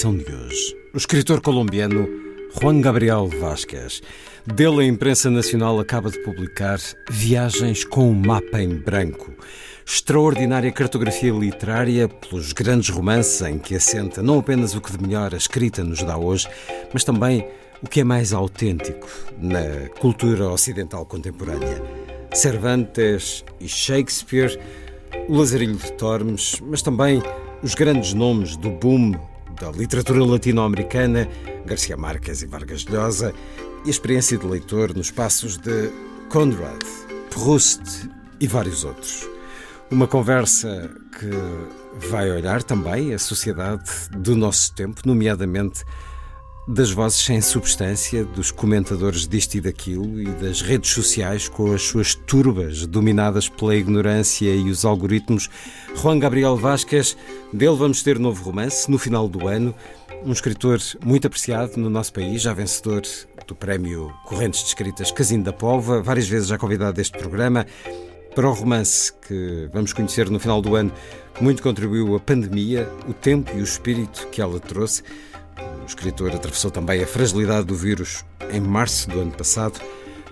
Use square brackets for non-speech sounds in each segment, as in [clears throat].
emissão de hoje, o escritor colombiano Juan Gabriel Vázquez, dele a imprensa nacional acaba de publicar Viagens com um mapa em branco, extraordinária cartografia literária pelos grandes romances em que assenta não apenas o que de melhor a escrita nos dá hoje, mas também o que é mais autêntico na cultura ocidental contemporânea. Cervantes e Shakespeare, o Lazarilho de Tormes, mas também os grandes nomes do boom da literatura latino-americana, Garcia Marques e Vargas Llosa, e a experiência de leitor nos passos de Conrad, Proust e vários outros. Uma conversa que vai olhar também a sociedade do nosso tempo, nomeadamente das vozes sem substância, dos comentadores disto e daquilo e das redes sociais com as suas turbas dominadas pela ignorância e os algoritmos. Juan Gabriel Vázquez, dele vamos ter novo romance no final do ano. Um escritor muito apreciado no nosso país, já vencedor do prémio Correntes de Escritas Casino da Pova, várias vezes já convidado deste programa. Para o romance que vamos conhecer no final do ano, muito contribuiu a pandemia, o tempo e o espírito que ela trouxe. O escritor atravessou também a fragilidade do vírus em março do ano passado.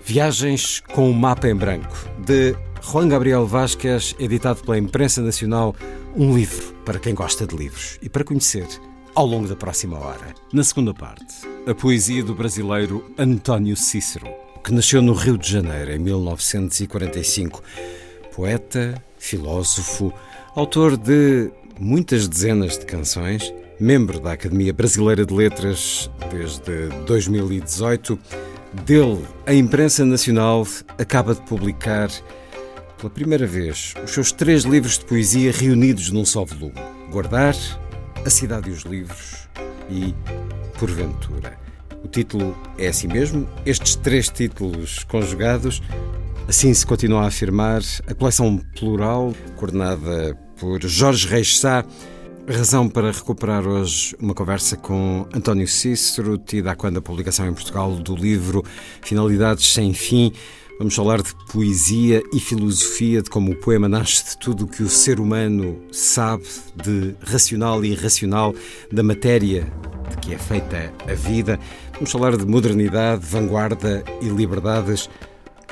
Viagens com o mapa em branco, de Juan Gabriel Vázquez, editado pela Imprensa Nacional, um livro para quem gosta de livros e para conhecer ao longo da próxima hora. Na segunda parte, a poesia do brasileiro António Cícero, que nasceu no Rio de Janeiro em 1945. Poeta, filósofo, autor de muitas dezenas de canções membro da Academia Brasileira de Letras desde 2018. Dele, a imprensa nacional acaba de publicar pela primeira vez os seus três livros de poesia reunidos num só volume: Guardar, A Cidade e os Livros e Porventura. O título é assim mesmo, estes três títulos conjugados. Assim se continua a afirmar a coleção plural, coordenada por Jorge Reis Sá Razão para recuperar hoje uma conversa com António Cícero, tida quando a publicação em Portugal do livro Finalidades Sem Fim. Vamos falar de poesia e filosofia, de como o poema nasce de tudo o que o ser humano sabe de racional e irracional, da matéria de que é feita a vida. Vamos falar de modernidade, vanguarda e liberdades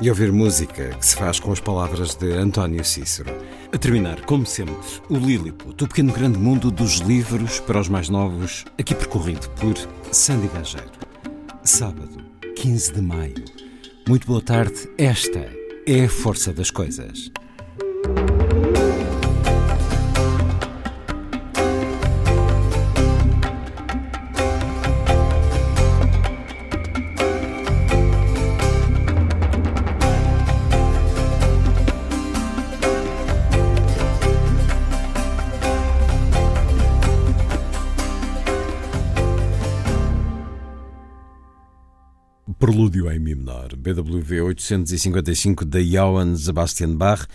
e ouvir música que se faz com as palavras de António Cícero. A terminar, como sempre, o Lilliput, o pequeno grande mundo dos livros para os mais novos, aqui percorrido por Sandy Gageiro. Sábado, 15 de maio. Muito boa tarde, esta é a força das coisas. Prelúdio em Mi menor, BWV 855 de Johann Sebastian Bach,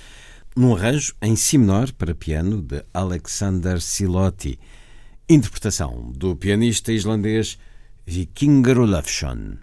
num arranjo em Si menor para piano de Alexander Silotti, interpretação do pianista islandês Vikingur Olafsson.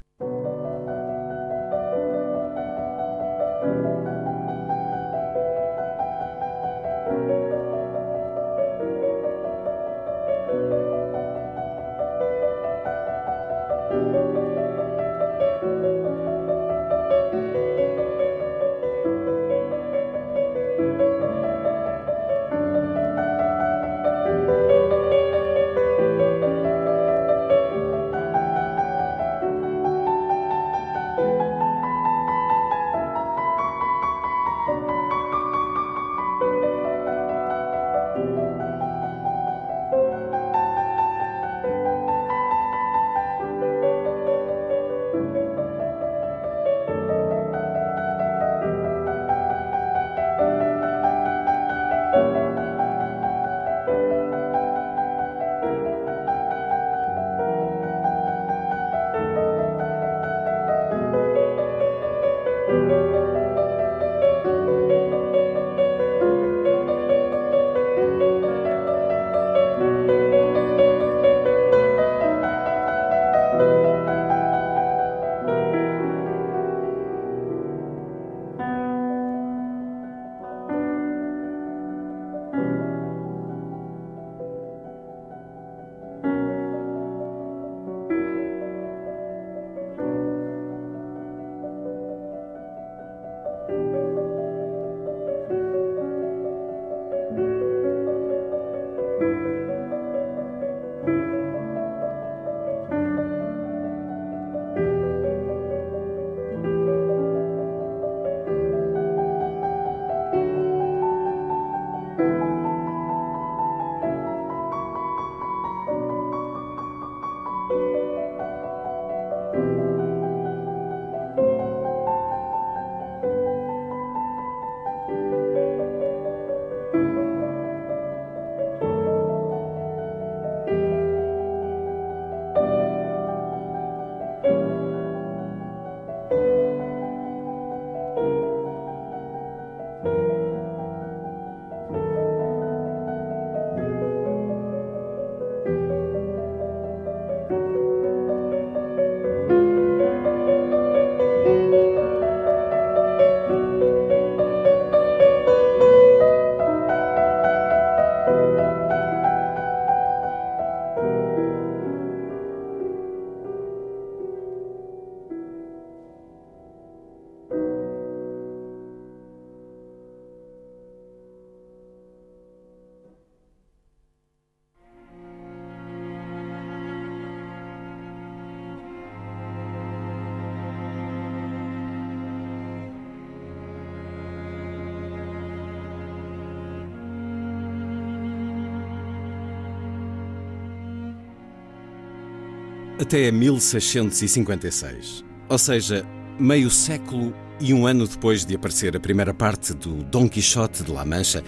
Até 1656, ou seja, meio século e um ano depois de aparecer a primeira parte do Dom Quixote de La Mancha,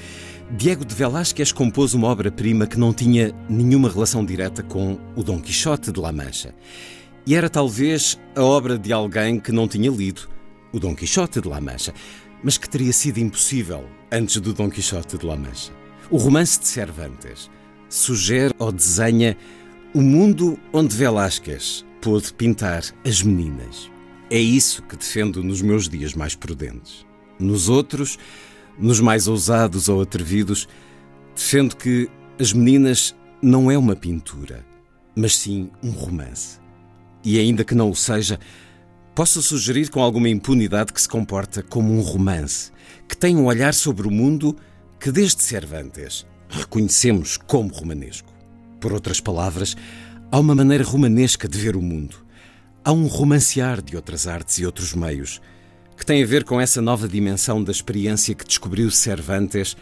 Diego de Velázquez compôs uma obra-prima que não tinha nenhuma relação direta com o Dom Quixote de La Mancha. E era talvez a obra de alguém que não tinha lido o Dom Quixote de La Mancha, mas que teria sido impossível antes do Dom Quixote de La Mancha. O romance de Cervantes sugere ou desenha o mundo onde Velázquez pôde pintar as meninas. É isso que defendo nos meus dias mais prudentes. Nos outros, nos mais ousados ou atrevidos, defendo que as meninas não é uma pintura, mas sim um romance. E ainda que não o seja, posso sugerir com alguma impunidade que se comporta como um romance, que tem um olhar sobre o mundo que desde Cervantes reconhecemos como romanesco. Por outras palavras, há uma maneira romanesca de ver o mundo Há um romancear de outras artes e outros meios que tem a ver com essa nova dimensão da experiência que descobriu Cervantes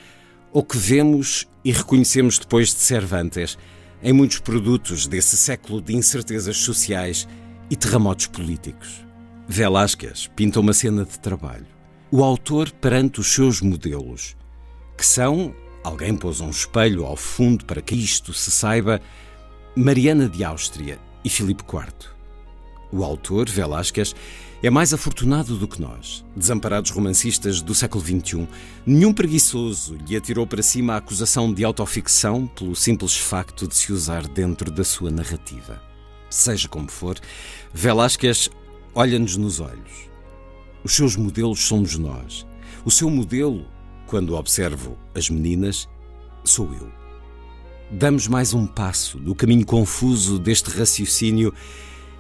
ou que vemos e reconhecemos depois de Cervantes em muitos produtos desse século de incertezas sociais e terremotos políticos. Velásquez pinta uma cena de trabalho. O autor perante os seus modelos, que são, alguém pôs um espelho ao fundo para que isto se saiba, Mariana de Áustria e Filipe IV. O autor, Velázquez, é mais afortunado do que nós, desamparados romancistas do século XXI. Nenhum preguiçoso lhe atirou para cima a acusação de autoficção pelo simples facto de se usar dentro da sua narrativa. Seja como for, Velázquez olha-nos nos olhos. Os seus modelos somos nós. O seu modelo, quando observo as meninas, sou eu. Damos mais um passo no caminho confuso deste raciocínio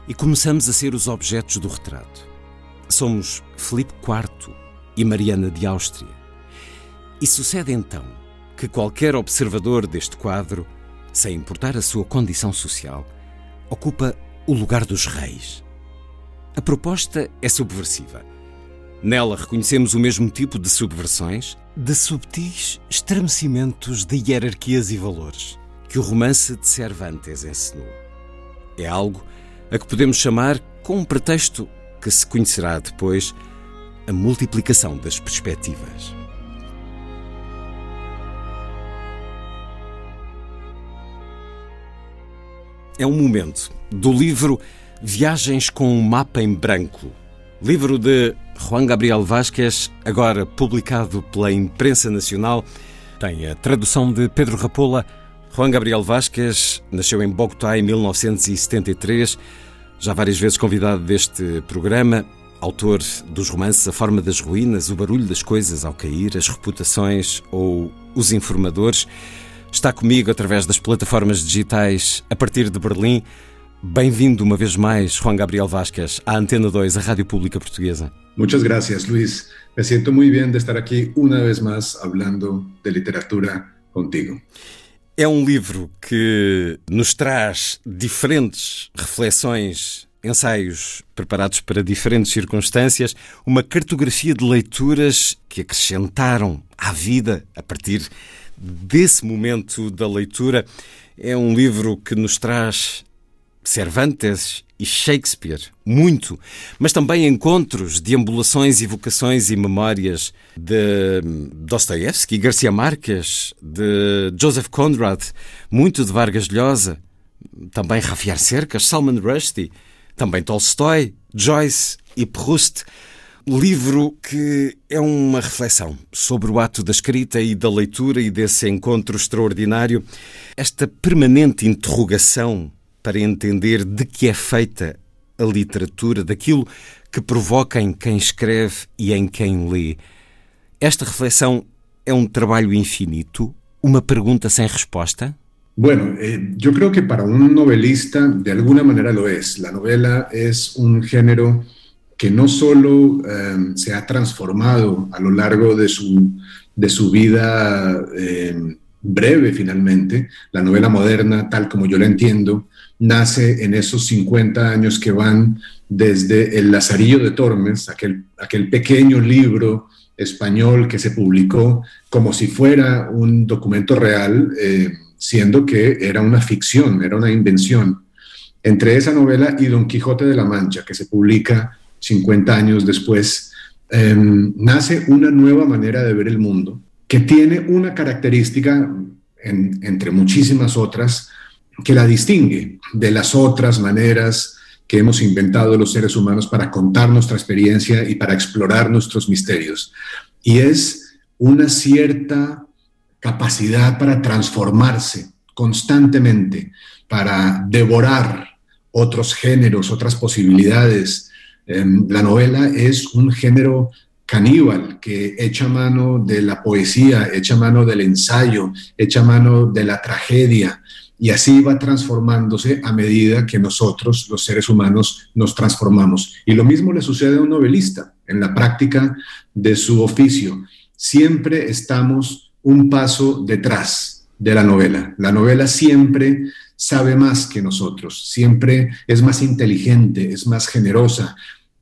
e começamos a ser os objetos do retrato. Somos Filipe IV e Mariana de Áustria. E sucede então que qualquer observador deste quadro, sem importar a sua condição social, ocupa o lugar dos reis. A proposta é subversiva. Nela reconhecemos o mesmo tipo de subversões, de subtis estremecimentos de hierarquias e valores que o romance de Cervantes ensinou. É algo a que podemos chamar, com um pretexto que se conhecerá depois, a multiplicação das perspectivas. É um momento do livro Viagens com um Mapa em Branco, livro de Juan Gabriel Vázquez, agora publicado pela Imprensa Nacional. Tem a tradução de Pedro Rapola Juan Gabriel Vázquez nasceu em Bogotá em 1973, já várias vezes convidado deste programa, autor dos romances A Forma das Ruínas, O Barulho das Coisas ao Cair, As Reputações ou Os Informadores. Está comigo através das plataformas digitais a partir de Berlim. Bem-vindo uma vez mais, Juan Gabriel Vázquez, à Antena 2, a Rádio Pública Portuguesa. Muchas gracias, Luis. Me siento muy bien de estar aquí una vez más hablando de literatura contigo. É um livro que nos traz diferentes reflexões, ensaios preparados para diferentes circunstâncias, uma cartografia de leituras que acrescentaram à vida a partir desse momento da leitura. É um livro que nos traz Cervantes e Shakespeare, muito, mas também encontros, deambulações, evocações e memórias de Dostoevsky, Garcia Marques, de Joseph Conrad, muito de Vargas Llosa, também Rafiar Cercas, Salman Rushdie, também Tolstói, Joyce e Proust. Livro que é uma reflexão sobre o ato da escrita e da leitura e desse encontro extraordinário, esta permanente interrogação para entender de que é feita a literatura, daquilo que provoca em quem escreve e em quem lê. Esta reflexão é um trabalho infinito, uma pergunta sem resposta? Bueno, eh, yo creo que para un novelista de alguna manera lo es. La novela es un género que no solo eh, se ha transformado a lo largo de su, de su vida eh, breve finalmente, la novela moderna tal como yo la entiendo, nace en esos 50 años que van desde El Lazarillo de Tormes, aquel, aquel pequeño libro español que se publicó como si fuera un documento real, eh, siendo que era una ficción, era una invención. entre esa novela y Don Quijote de la Mancha, que se publica 50 años después, em, nace una nueva manera de ver el mundo que tiene una característica, entre muchísimas otras, que la distingue de las otras maneras que hemos inventado los seres humanos para contar nuestra experiencia y para explorar nuestros misterios. Y es una cierta capacidad para transformarse constantemente, para devorar otros géneros, otras posibilidades. Em, la novela es un género caníbal que echa mano de la poesía, echa mano del ensayo, echa mano de la tragedia, y así va transformándose a medida que nosotros, los seres humanos, nos transformamos. Y lo mismo le sucede a un novelista en la práctica de su oficio. Siempre estamos un paso detrás de la novela. La novela siempre sabe más que nosotros, siempre es más inteligente, es más generosa,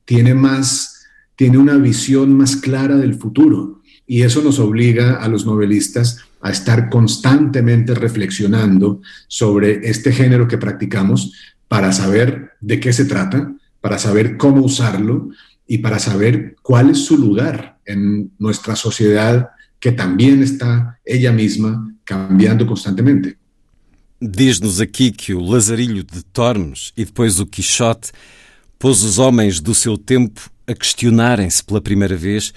tiene más, tiene una visión más clara del futuro. Y eso nos obliga a los novelistas a estar constantemente reflexionando sobre este género que practicamos para saber de qué se trata, para saber cómo usarlo y para saber cuál es su lugar en nuestra sociedad que también está ella misma cambiando constantemente. Diz-nos aqui que o Lazarilho de Tormes e depois o Quixote pôs os homens do seu tempo a questionarem-se pela primeira vez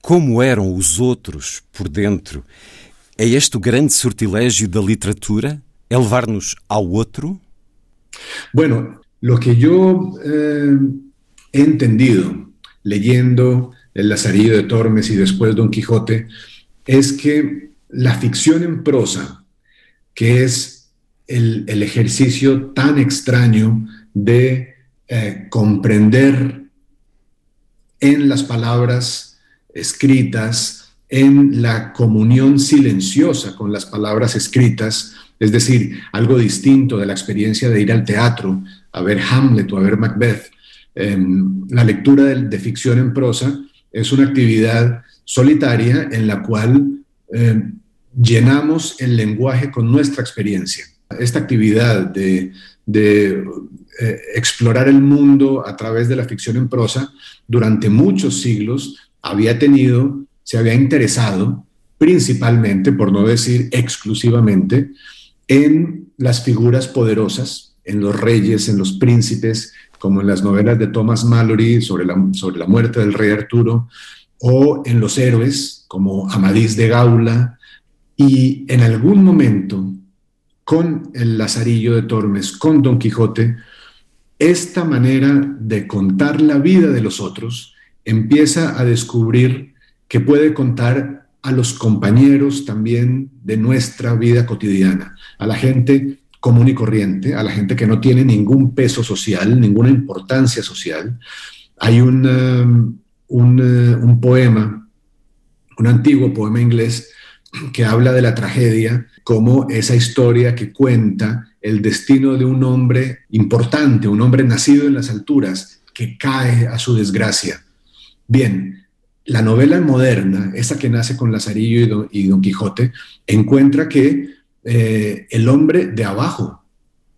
como eram os outros por dentro ¿Es este gran sortilegio de la literatura? ¿El levar-nos ao otro? Bueno, lo que yo eh, he entendido leyendo El Lazarillo de Tormes y después Don Quijote es que la ficción en prosa, que es el, ejercicio tan extraño de eh, comprender en las palabras escritas, en la comunión silenciosa con las palabras escritas, es decir, algo distinto de la experiencia de ir al teatro, a ver Hamlet o a ver Macbeth. Em, la lectura de, ficción en prosa es una actividad solitaria en la cual em, llenamos el lenguaje con nuestra experiencia. Esta actividad de, eh, explorar el mundo a través de la ficción en prosa durante muchos siglos había tenido se había interesado principalmente, por no decir exclusivamente, en las figuras poderosas, en los reyes, en los príncipes, como en las novelas de Thomas Mallory sobre la, sobre la muerte del rey Arturo, o en los héroes, como Amadís de Gaula, y en algún momento, con el Lazarillo de Tormes, con Don Quijote, esta manera de contar la vida de los otros empieza a descubrir que puede contar a los compañeros también de nuestra vida cotidiana, a la gente común y corriente, a la gente que no tiene ningún peso social, ninguna importancia social. Hay un, um, uh, un poema, un antiguo poema inglés, que habla de la tragedia como esa historia que cuenta el destino de un hombre importante, un hombre nacido en las alturas, que cae a su desgracia. Bien, la novela moderna, esa que nace con Lazarillo y Don, Quijote, encuentra que eh, el hombre de abajo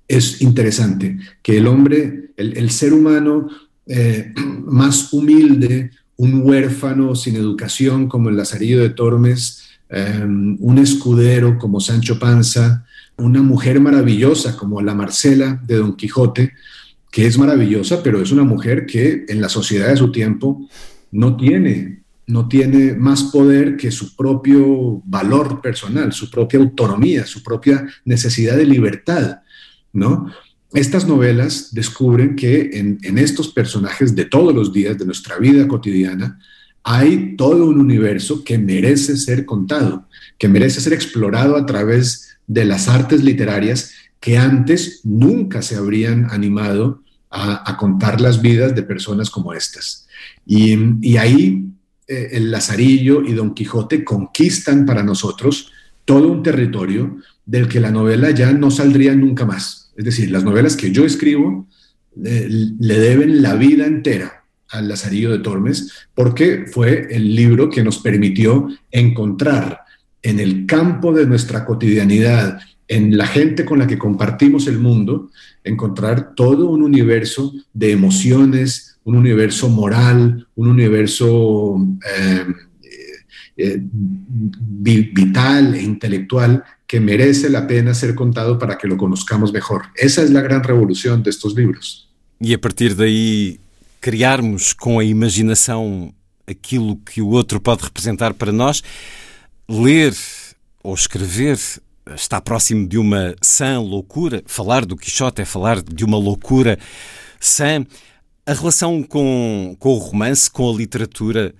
es interesante, que el hombre, el, ser humano eh, [clears throat] más humilde, un huérfano sin educación como el Lazarillo de Tormes, em, un escudero como Sancho Panza, una mujer maravillosa como la Marcela de Don Quijote, que es maravillosa, pero es una mujer que en la sociedad de su tiempo no tiene, no tiene más poder que su propio valor personal, su propia autonomía, su propia necesidad de libertad, ¿no? Estas novelas descubren que en, en estos personajes de todos los días de nuestra vida cotidiana hay todo un universo que merece ser contado, que merece ser explorado a través de las artes literarias que antes nunca se habrían animado a, contar las vidas de personas como estas. Y, ahí eh, el Lazarillo y Don Quijote conquistan para nosotros todo un territorio del que la novela ya no saldría nunca más. Es decir, las novelas que yo escribo le deben la vida entera al Lazarillo de Tormes porque fue el libro que nos permitió encontrar en el campo de nuestra cotidianidad, en la gente con la que compartimos el mundo, encontrar todo un universo de emociones, un universo moral, un universo eh, eh, vital e intelectual que merece la pena ser contado para que lo conozcamos mejor. Esa es la gran revolución de estos libros. E a partir daí criarmos com a imaginação aquilo que o outro pode representar para nós, ler ou escrever está próximo de uma sã loucura. Falar do Quixote é falar de uma loucura sã. A relação com, com o romance, com a literatura,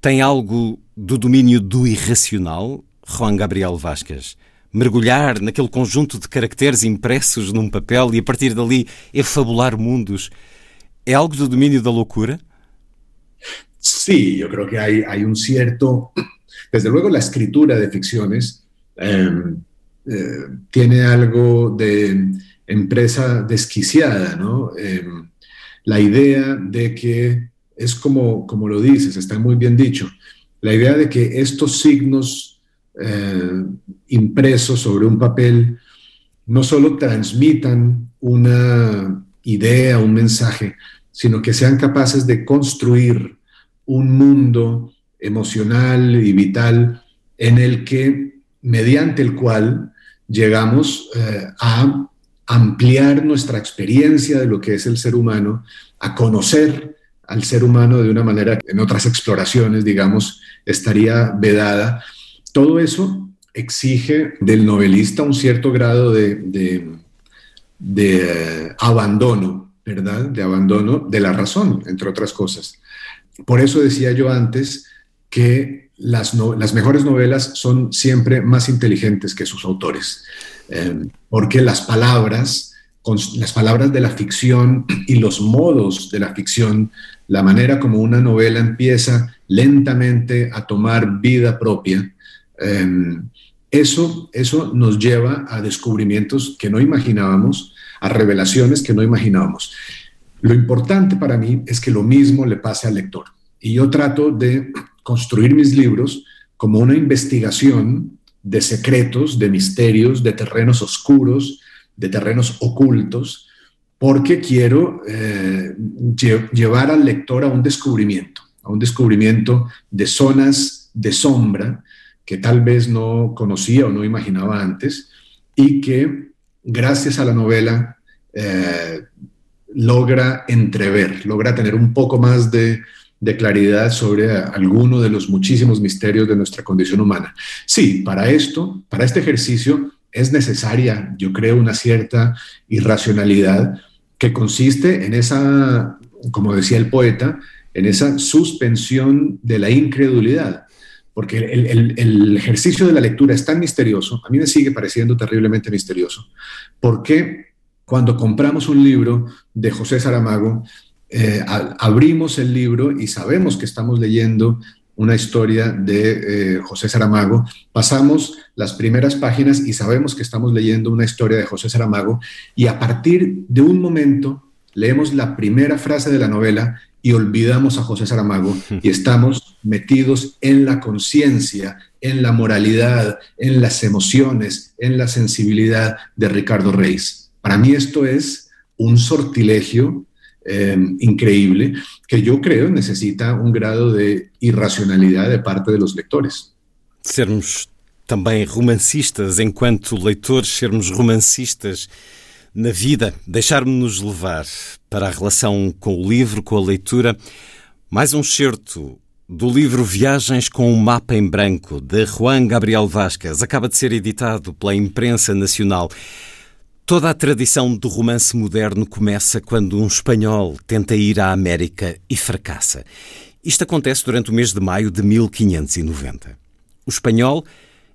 tem algo do domínio do irracional, Juan Gabriel Vasquez? Mergulhar naquele conjunto de caracteres impressos num papel e a partir dali efabular mundos. ¿Es algo do dominio da locura? Sí, yo creo que hay un cierto... Desde luego la escritura de em, eh, tiene algo de empresa desquiciada, ¿no? Em, la idea de que es como, como lo dices, está muy bien dicho, la idea de que estos signos eh, impresos sobre un papel no solo transmitan una idea, un mensaje, sino que sean capaces de construir un mundo emocional y vital en el que, mediante el cual, llegamos eh, a ampliar nuestra experiencia de lo que es el ser humano, a conocer al ser humano de una manera que en otras exploraciones, digamos, estaría vedada. Todo eso exige del novelista un cierto grado de, de, abandono, ¿verdad? De abandono de la razón, entre otras cosas. Por eso decía yo antes que las, las mejores novelas son siempre más inteligentes que sus autores, eh, porque las palabras, las palabras de la ficción [clears throat] y los modos de la ficción la manera como una novela empieza lentamente a tomar vida propia, em, eso, eso nos lleva a descubrimientos que no imaginábamos, a revelaciones que no imaginábamos. Lo importante para mí es que lo mismo le pase al lector. Y yo trato de [clears throat] construir mis libros como una investigación de secretos, de misterios, de terrenos oscuros, de terrenos ocultos, porque quiero eh, llevar al lector a un descubrimiento, a un descubrimiento de zonas de sombra que tal vez no conocía o no imaginaba antes y que gracias a la novela eh, logra entrever, logra tener un poco más de, de claridad sobre alguno de los muchísimos misterios de nuestra condición humana. Sí, para esto, para este ejercicio, es necesaria, yo creo, una cierta irracionalidad que consiste en esa, como decía el poeta, en esa suspensión de la incredulidad. Porque el, ejercicio de la lectura es tan misterioso, a mí me sigue pareciendo terriblemente misterioso, porque cuando compramos un libro de José Saramago, eh, abrimos el libro y sabemos que estamos leyendo una historia de eh, José Saramago, pasamos las primeras páginas y sabemos que estamos leyendo una historia de José Saramago. Y a partir de un momento leemos la primera frase de la novela y olvidamos a José Saramago. [laughs] Y estamos metidos en la conciencia, en la moralidad, en las emociones, en la sensibilidad de Ricardo Reis. Para mí esto es un sortilegio eh, increíble que yo creo necesita um grado de irracionalidade de parte dos leitores. Sermos também romancistas enquanto leitores, sermos romancistas na vida, deixarmos-nos levar para a relação com o livro, com a leitura. Mais um certo do livro Viagens com um Mapa em Branco, de Juan Gabriel Vasquez, acaba de ser editado pela imprensa nacional. Toda a tradição do romance moderno começa quando um espanhol tenta ir à América e fracassa. Isto acontece durante o mês de maio de 1590. O espanhol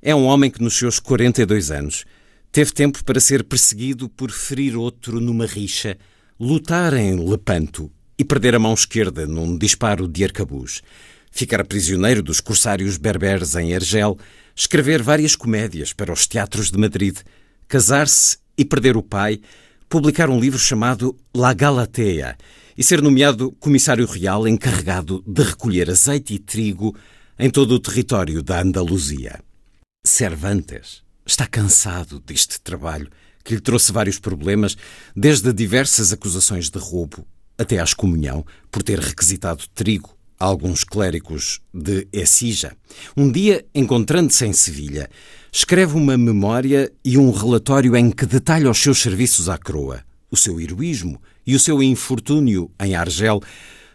é um homem que, nos seus 42 anos, teve tempo para ser perseguido por ferir outro numa rixa, lutar em Lepanto e perder a mão esquerda num disparo de arcabuz, ficar prisioneiro dos corsários berberes em Argel, escrever várias comédias para os teatros de Madrid, casar-se e perder o pai, publicar um livro chamado La Galatea e ser nomeado comissário real encarregado de recolher azeite e trigo em todo o território da Andaluzia. Cervantes está cansado deste trabalho, que lhe trouxe vários problemas, desde diversas acusações de roubo até à excomunhão por ter requisitado trigo a alguns clérigos de Ecija. Um dia, encontrando-se em Sevilha, escreve uma memória e um relatório em que detalha os seus serviços à coroa, o seu heroísmo e o seu infortúnio em Argel,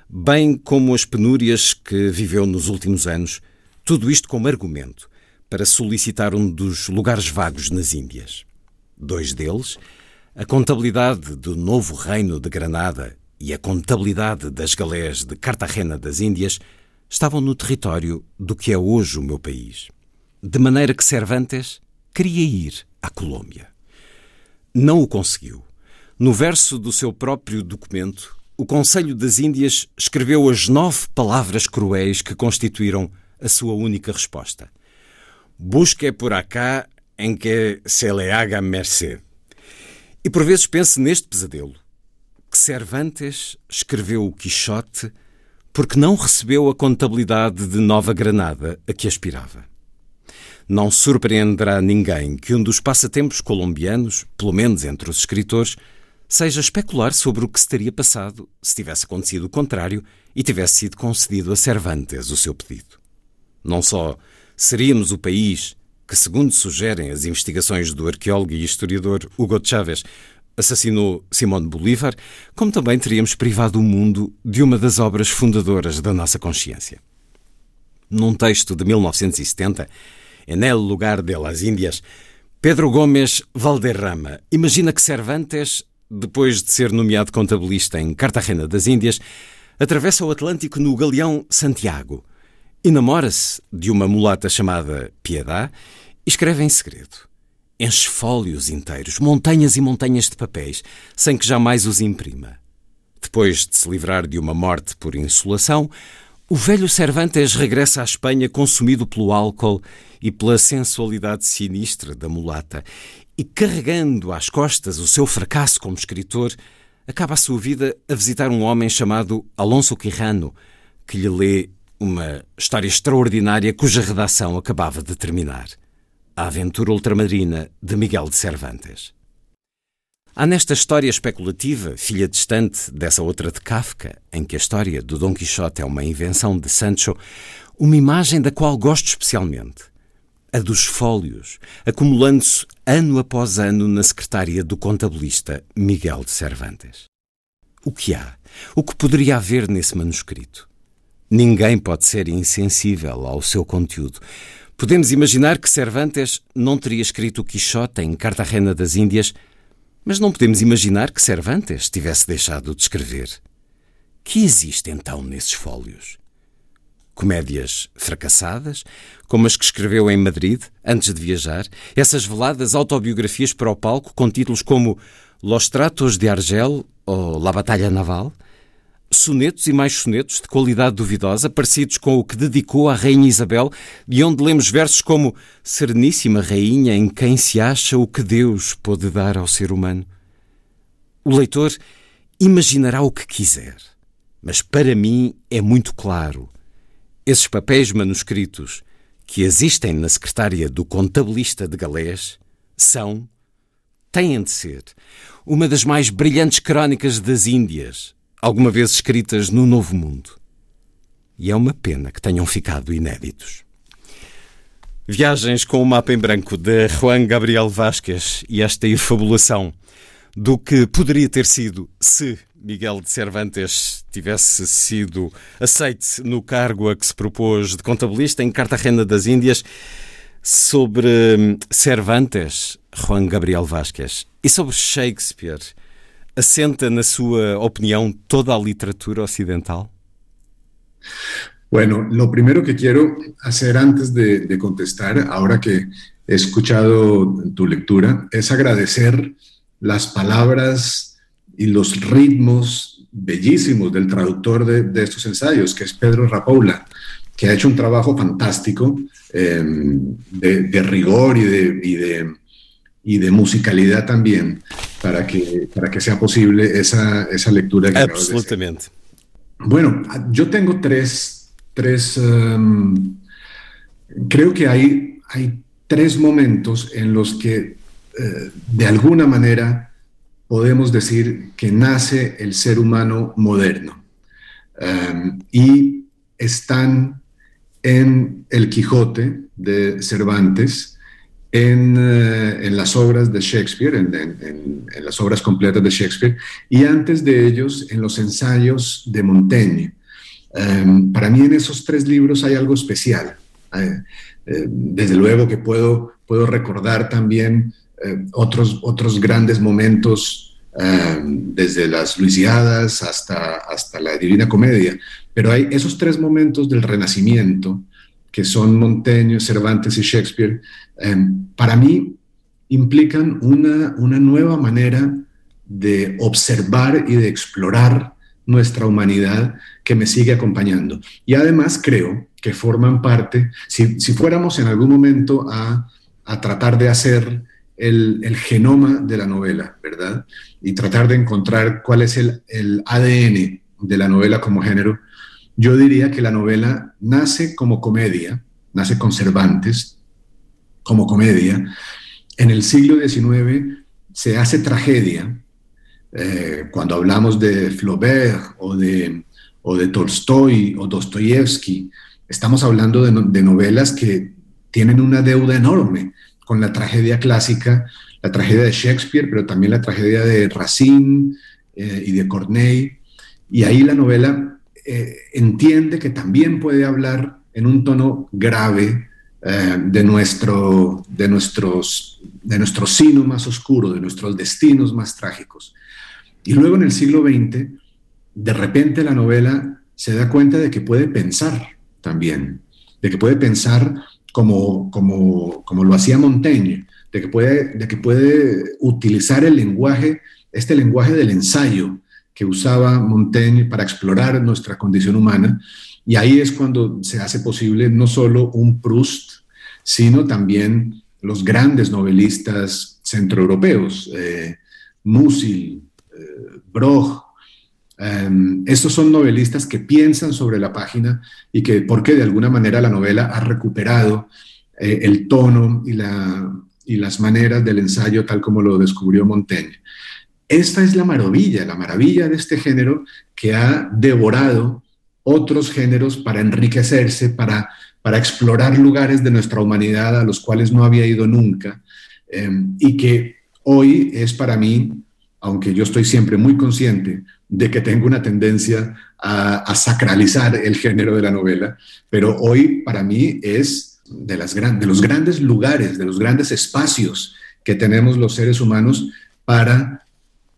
bem como as penúrias que viveu nos últimos anos, tudo isto como argumento para solicitar um dos lugares vagos nas Índias. Dois deles, a contabilidade do novo reino de Granada e a contabilidade das galés de Cartagena das Índias, estavam no território do que é hoje o meu país. De maneira que Cervantes queria ir à Colômbia. Não o conseguiu. No verso do seu próprio documento, o Conselho das Índias escreveu as nove palavras cruéis que constituíram a sua única resposta. Busque por acá em que se le haga mercê. E por vezes pense neste pesadelo, que Cervantes escreveu o Quixote porque não recebeu a contabilidade de Nova Granada a que aspirava. Não surpreenderá ninguém que um dos passatempos colombianos, pelo menos entre os escritores, seja especular sobre o que se teria passado se tivesse acontecido o contrário e tivesse sido concedido a Cervantes o seu pedido. Não só seríamos o país que, segundo sugerem as investigações do arqueólogo e historiador Hugo Chávez, assassinou Simone Bolívar, como também teríamos privado o mundo de uma das obras fundadoras da nossa consciência. Num texto de 1970, En el lugar de las Índias, Pedro Gomes Valderrama imagina que Cervantes depois de ser nomeado contabilista em Cartagena das Índias, atravessa o Atlântico no galeão Santiago, enamora-se de uma mulata chamada Piedade e escreve em segredo. Enche fólios inteiros, montanhas e montanhas de papéis, sem que jamais os imprima. Depois de se livrar de uma morte por insolação, o velho Cervantes regressa à Espanha consumido pelo álcool e pela sensualidade sinistra da mulata e carregando às costas o seu fracasso como escritor, acaba a sua vida a visitar um homem chamado Alonso Quirrano, que lhe lê uma história extraordinária cuja redação acabava de terminar. A Aventura Ultramarina de Miguel de Cervantes. Há nesta história especulativa, filha distante dessa outra de Kafka, em que a história do Dom Quixote é uma invenção de Sancho, uma imagem da qual gosto especialmente a dos fólios, acumulando-se ano após ano na secretária do contabilista Miguel de Cervantes. O que há? O que poderia haver nesse manuscrito? Ninguém pode ser insensível ao seu conteúdo. Podemos imaginar que Cervantes não teria escrito o Quixote em Cartagena das Índias, mas não podemos imaginar que Cervantes tivesse deixado de escrever. Que existe então nesses fólios? comédias fracassadas, como as que escreveu em Madrid antes de viajar, essas veladas autobiografias para o palco com títulos como Los Tratos de Argel ou La Batalha Naval, sonetos e mais sonetos de qualidade duvidosa, parecidos com o que dedicou à Rainha Isabel, de onde lemos versos como Sereníssima Rainha em quem se acha o que Deus pôde dar ao ser humano. O leitor imaginará o que quiser, mas para mim é muito claro esses papéis manuscritos que existem na secretária do contabilista de Galés são, têm de ser, uma das mais brilhantes crónicas das Índias, alguma vez escritas no Novo Mundo. E é uma pena que tenham ficado inéditos. Viagens com o mapa em branco de Juan Gabriel Vasquez e esta efabulação do que poderia ter sido se Miguel de Cervantes tivesse sido aceite no cargo a que se propôs de contabilista em Cartagena das Índias. Sobre Cervantes, Juan Gabriel Vázquez, e sobre Shakespeare, assenta, na sua opinião, toda a literatura ocidental? Bueno, lo primero que quiero hacer antes de, contestar, ahora que he escuchado tu lectura, es agradecer las palabras y los ritmos bellísimos del traductor de, estos ensayos, que es Pedro Rapoula, que ha hecho un trabajo fantástico em, de, rigor y de, musicalidad también para que, para que sea posible esa, lectura. Que Absolutamente. Bueno, yo tengo tres, tres em, creo que hay, hay tres momentos en los que eh, de alguna manera podemos decir que nace el ser humano moderno. Um, y están en El Quijote de Cervantes, en, uh, en las obras de Shakespeare, en, en, en, las obras completas de Shakespeare, y antes de ellos en los ensayos de Montaigne. Um, para mí en esos tres libros hay algo especial. Uh, uh, desde luego que puedo, puedo recordar también eh, otros, otros grandes momentos, eh, desde las Luisiadas hasta, hasta la Divina Comedia, pero hay esos tres momentos del Renacimiento, que son Montaigne, Cervantes y Shakespeare, eh, para mí implican una, una nueva manera de observar y de explorar nuestra humanidad que me sigue acompañando. Y además creo que forman parte, si, si fuéramos en algún momento a, a tratar de hacer el, genoma de la novela, ¿verdad? Y tratar de encontrar cuál es el, el ADN de la novela como género, yo diría que la novela nace como comedia, nace con Cervantes como comedia. En el siglo XIX se hace tragedia. Eh, cuando hablamos de Flaubert o de, o de Tolstoy o Dostoyevsky, estamos hablando de, novelas que tienen una deuda enorme con la tragedia clásica, la tragedia de Shakespeare, pero también la tragedia de Racine eh, y de Corneille. Y ahí la novela eh, entiende que también puede hablar en un tono grave eh, de, nuestro, de, nuestros, de nuestro sino más oscuro, de nuestros destinos más trágicos. Y luego en el siglo XX, de repente la novela se da cuenta de que puede pensar también, de que puede pensar como, como, como lo hacía Montaigne, de que, puede, de que puede utilizar el lenguaje, este lenguaje del ensayo que usaba Montaigne para explorar nuestra condición humana. Y ahí es cuando se hace posible no solo un Proust, sino también los grandes novelistas centroeuropeos, eh, Musil, eh, Broch, Um, estos son novelistas que piensan sobre la página y que, porque de alguna manera la novela ha recuperado eh, el tono y, la, y las maneras del ensayo tal como lo descubrió Montaigne. Esta es la maravilla, la maravilla de este género que ha devorado otros géneros para enriquecerse, para, para explorar lugares de nuestra humanidad a los cuales no había ido nunca um, y que hoy es para mí, aunque yo estoy siempre muy consciente de que tengo una tendencia a, sacralizar el género de la novela, pero hoy para mí es de, las de los grandes lugares, de los grandes espacios que tenemos los seres humanos para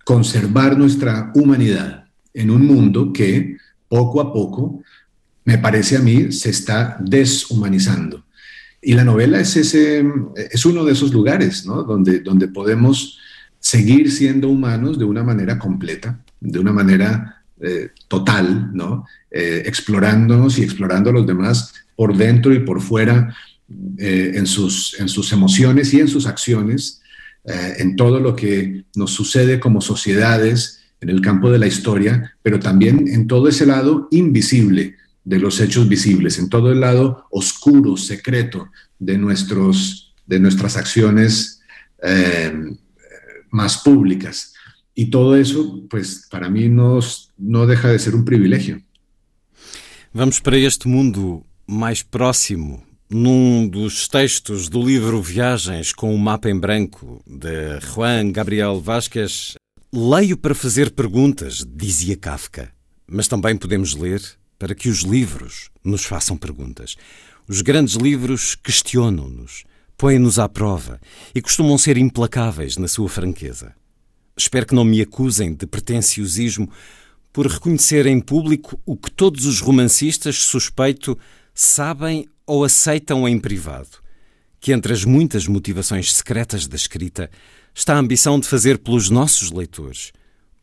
conservar nuestra humanidad en un mundo que poco a poco, me parece a mí, se está deshumanizando. Y la novela es, ese, es uno de esos lugares ¿no? donde, donde podemos seguir siendo humanos de una manera completa de una manera eh, total, ¿no? Eh, explorándonos y explorando a los demás por dentro y por fuera, eh, en, sus, en sus emociones y en sus acciones, en todo lo que nos sucede como sociedades en el campo de la historia, pero también en todo ese lado invisible de los hechos visibles, en todo el lado oscuro, secreto de, nuestros, de nuestras acciones más públicas. Y todo eso, pues, para mí no, não deixa de ser um privilégio. Vamos para este mundo mais próximo. Num dos textos do livro Viagens com o Mapa em Branco, de Juan Gabriel Vasquez, leio para fazer perguntas, dizia Kafka. Mas também podemos ler para que os livros nos façam perguntas. Os grandes livros questionam-nos, põem-nos à prova e costumam ser implacáveis na sua franqueza. Espero que não me acusem de pretenciosismo por reconhecer em público o que todos os romancistas, suspeito, sabem ou aceitam em privado. Que entre as muitas motivações secretas da escrita está a ambição de fazer pelos nossos leitores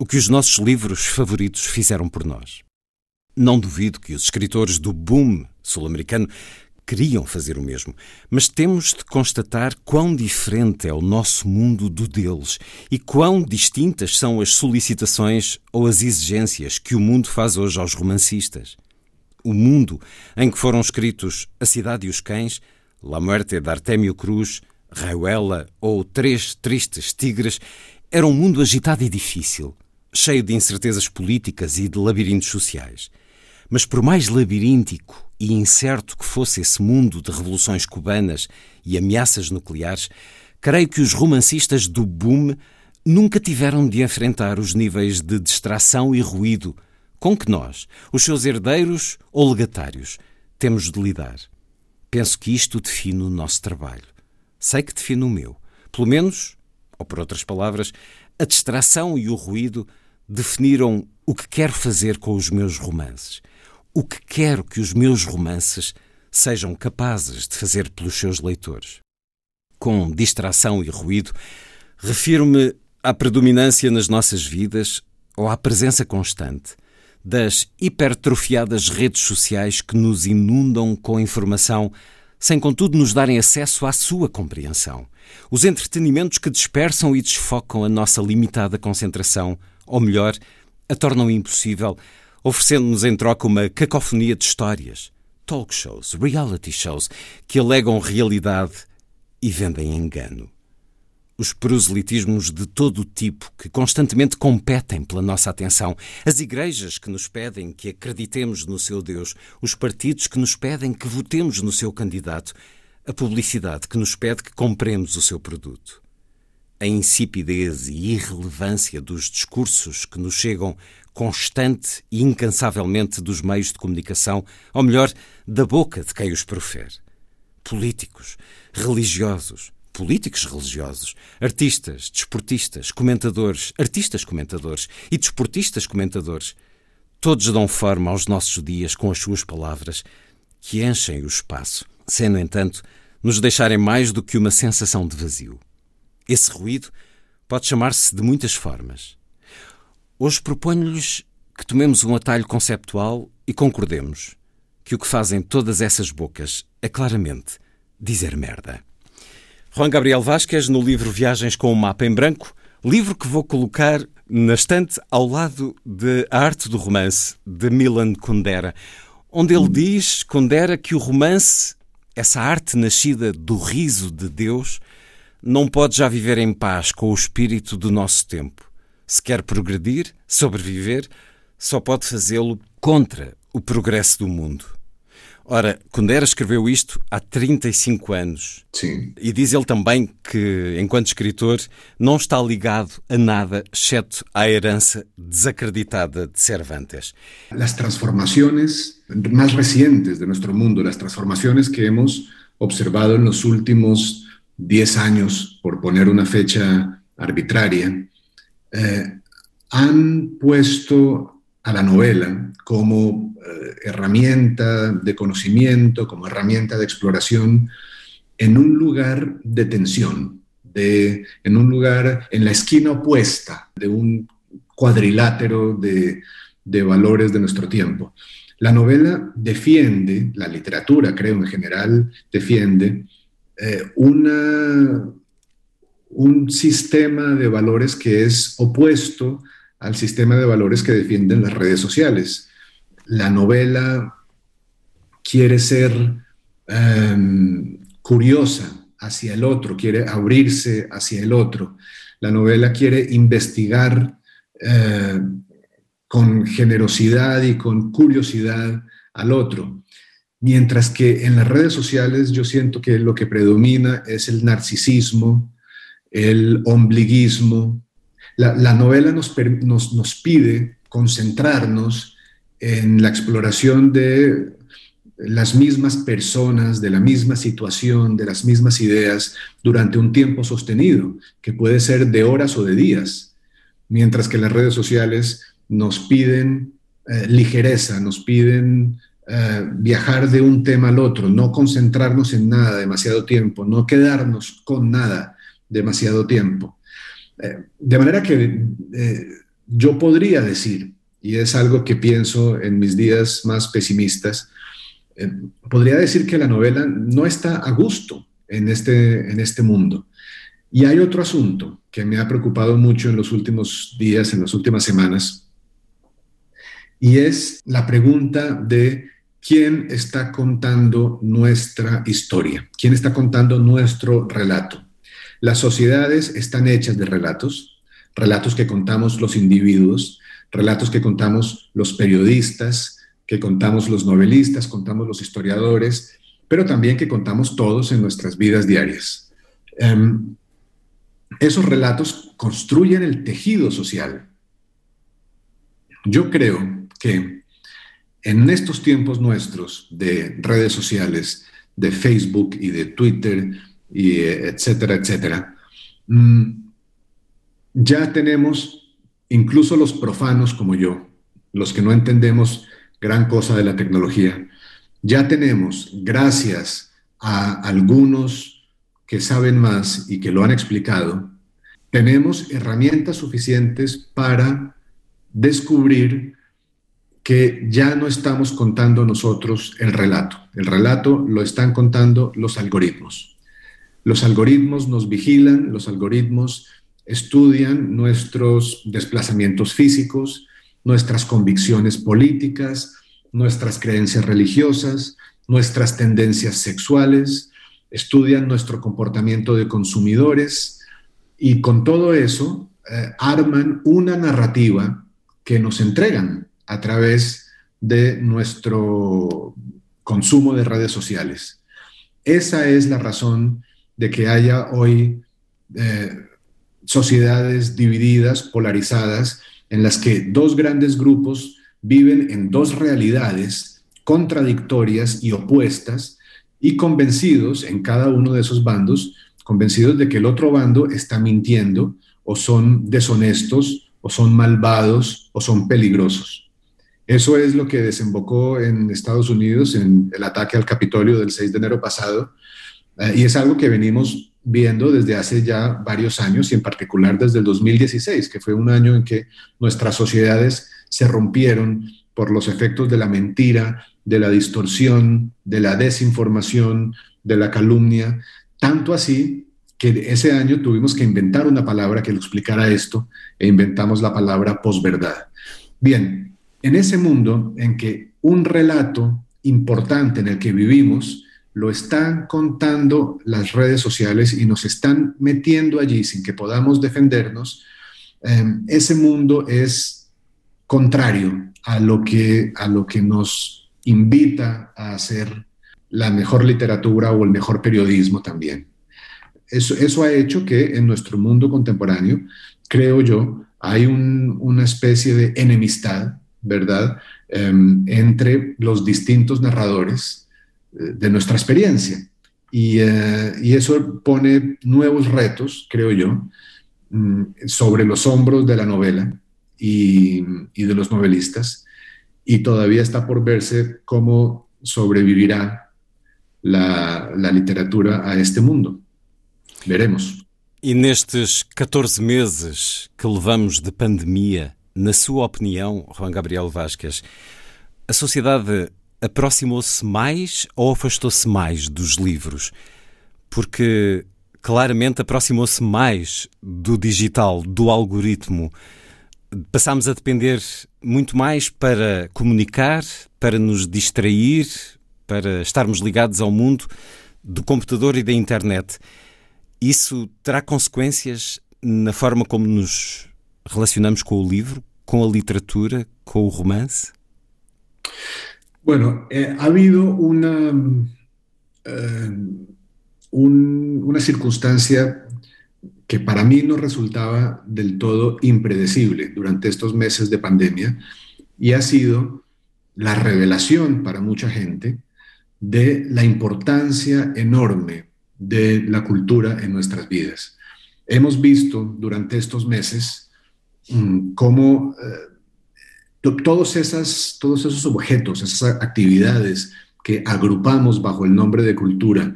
o que os nossos livros favoritos fizeram por nós. Não duvido que os escritores do boom sul-americano queriam fazer o mesmo, mas temos de constatar quão diferente é o nosso mundo do deles e quão distintas são as solicitações ou as exigências que o mundo faz hoje aos romancistas. O mundo em que foram escritos A Cidade e os Cães, La Muerte de Artemio Cruz, Raiuela ou Três Tristes Tigres, era um mundo agitado e difícil, cheio de incertezas políticas e de labirintos sociais. Mas por mais labiríntico e incerto que fosse esse mundo de revoluções cubanas e ameaças nucleares, creio que os romancistas do boom nunca tiveram de enfrentar os níveis de distração e ruído com que nós, os seus herdeiros ou legatários, temos de lidar. Penso que isto define o nosso trabalho. Sei que define o meu. Pelo menos, ou por outras palavras, a distração e o ruído definiram o que quero fazer com os meus romances. O que quero que os meus romances sejam capazes de fazer pelos seus leitores. Com distração e ruído, refiro-me à predominância nas nossas vidas ou à presença constante das hipertrofiadas redes sociais que nos inundam com informação sem contudo nos darem acesso à sua compreensão. Os entretenimentos que dispersam e desfocam a nossa limitada concentração, ou melhor, a tornam impossível, oferecendo-nos em troca uma cacofonia de histórias, talk shows, reality shows, que alegam realidade e vendem engano os proselitismos de todo tipo que constantemente competem pela nossa atenção, as igrejas que nos pedem que acreditemos no seu Deus, os partidos que nos pedem que votemos no seu candidato, a publicidade que nos pede que compremos o seu produto. A insipidez e irrelevância dos discursos que nos chegam constante e incansavelmente dos meios de comunicação, ou melhor, da boca de quem os profere. Políticos, religiosos, políticos religiosos, artistas, desportistas, comentadores, artistas comentadores e desportistas comentadores, todos dão forma aos nossos dias com as suas palavras, que enchem o espaço, sem, no entanto, nos deixarem mais do que uma sensação de vazio. Esse ruído pode chamar-se de muitas formas. Hoje proponho-lhes que tomemos um atalho conceptual e concordemos que o que fazem todas essas bocas é claramente dizer merda. Juan Gabriel Vasquez, no livro Viagens com o Mapa em Branco, livro que vou colocar na estante ao lado de A Arte do Romance, de Milan Kundera, onde ele diz, Kundera, que o romance, essa arte nascida do riso de Deus, não pode já viver em paz com o espírito do nosso tempo. Se quer progredir, sobreviver, só pode fazê-lo contra o progresso do mundo. Ora, Kundera escreveu isto há 35 anos. Sim. E diz ele também que, enquanto escritor, não está ligado a nada exceto à herança desacreditada de Cervantes. As transformações mais recentes de nosso mundo, as transformações que hemos observado nos últimos 10 anos, por poner uma fecha arbitraria, eh, han puesto a la novela como eh, herramienta de conocimiento, como herramienta de exploración, en un lugar de tensión, de, en un lugar en la esquina opuesta de un cuadrilátero de, de valores de nuestro tiempo. La novela defiende, la literatura creo en general, defiende eh, una, un sistema de valores que es opuesto al sistema de valores que defienden las redes sociales. La novela quiere ser um, curiosa hacia el otro, quiere abrirse hacia el otro. La novela quiere investigar uh, con generosidad y con curiosidad al otro. Mientras que en las redes sociales yo siento que lo que predomina es el narcisismo, el ombliguismo, la, la novela nos, nos, nos, pide concentrarnos en la exploración de las mismas personas, de la misma situación, de las mismas ideas durante un tiempo sostenido, que puede ser de horas o de días, mientras que las redes sociales nos piden eh, ligereza, nos piden eh, viajar de un tema al otro, no concentrarnos en nada demasiado tiempo, no quedarnos con nada demasiado tiempo. De manera que eh, yo podría decir, y es algo que pienso en mis días más pesimistas, eh, podría decir que la novela no está a gusto en este, en este mundo. Y hay otro asunto que me ha preocupado mucho en los últimos días, en las últimas semanas, y es la pregunta de quién está contando nuestra historia, quién está contando nuestro relato. Las sociedades están hechas de relatos, relatos que contamos los individuos, relatos que contamos los periodistas, que contamos los novelistas, contamos los historiadores, pero también que contamos todos en nuestras vidas diarias. Em, esos relatos construyen el tejido social. Yo creo que en estos tiempos nuestros de redes sociales, de Facebook y de Twitter, y etcétera, etcétera, mm, ya tenemos, incluso los profanos como yo, los que no entendemos gran cosa de la tecnología, ya tenemos, gracias a algunos que saben más y que lo han explicado, tenemos herramientas suficientes para descubrir que ya no estamos contando nosotros el relato. El relato lo están contando los algoritmos. Los algoritmos nos vigilan, los algoritmos estudian nuestros desplazamientos físicos, nuestras convicciones políticas, nuestras creencias religiosas, nuestras tendencias sexuales, estudian nuestro comportamiento de consumidores y con todo eso eh, arman una narrativa que nos entregan a través de nuestro consumo de redes sociales. Esa es la razón de que haya hoy eh, sociedades divididas, polarizadas, en las que dos grandes grupos viven en dos realidades contradictorias y opuestas y convencidos en cada uno de esos bandos, convencidos de que el otro bando está mintiendo o son deshonestos o son malvados o son peligrosos. Eso es lo que desembocó en Estados Unidos en el ataque al Capitolio del 6 de enero pasado eh, y es algo que venimos viendo desde hace ya varios años y en particular desde el 2016, que fue un año en que nuestras sociedades se rompieron por los efectos de la mentira, de la distorsión, de la desinformación, de la calumnia, tanto así que ese año tuvimos que inventar una palabra que lo explicara esto e inventamos la palabra posverdad. Bien, en ese mundo en que un relato importante en el que vivimos lo están contando las redes sociales y nos están metiendo allí sin que podamos defendernos, eh, ese mundo es contrario a lo que, a lo que nos invita a hacer la mejor literatura o el mejor periodismo también. Eso, eso ha hecho que en nuestro mundo contemporáneo, creo yo, hay una especie de enemistad, ¿verdad?, em, entre los distintos narradores de nuestra experiencia. Y, eh, y, eso pone nuevos retos, creo yo, mm, sobre los hombros de la novela y, de los novelistas, y todavía está por verse cómo sobrevivirá la, la literatura a este mundo. Veremos. E nestes 14 meses que levamos de pandemia, na sua opinião, Juan Gabriel Vasquez, a sociedade aproximou-se mais ou afastou-se mais dos livros? Porque claramente aproximou-se mais do digital, do algoritmo passámos a depender muito mais para comunicar, para nos distrair, para estarmos ligados ao mundo do computador e da internet. Isso terá consequências na forma como nos relacionamos com o livro, com a literatura, com o romance? Bueno, eh, ha habido una, eh, un, una circunstancia que para mí no resultaba del todo impredecible durante estos meses de pandemia y ha sido la revelación para mucha gente de la importancia enorme de la cultura en nuestras vidas. Hemos visto durante estos meses mm, cómo eh, todos, todos esos objetos, esas actividades que agrupamos bajo el nombre de cultura,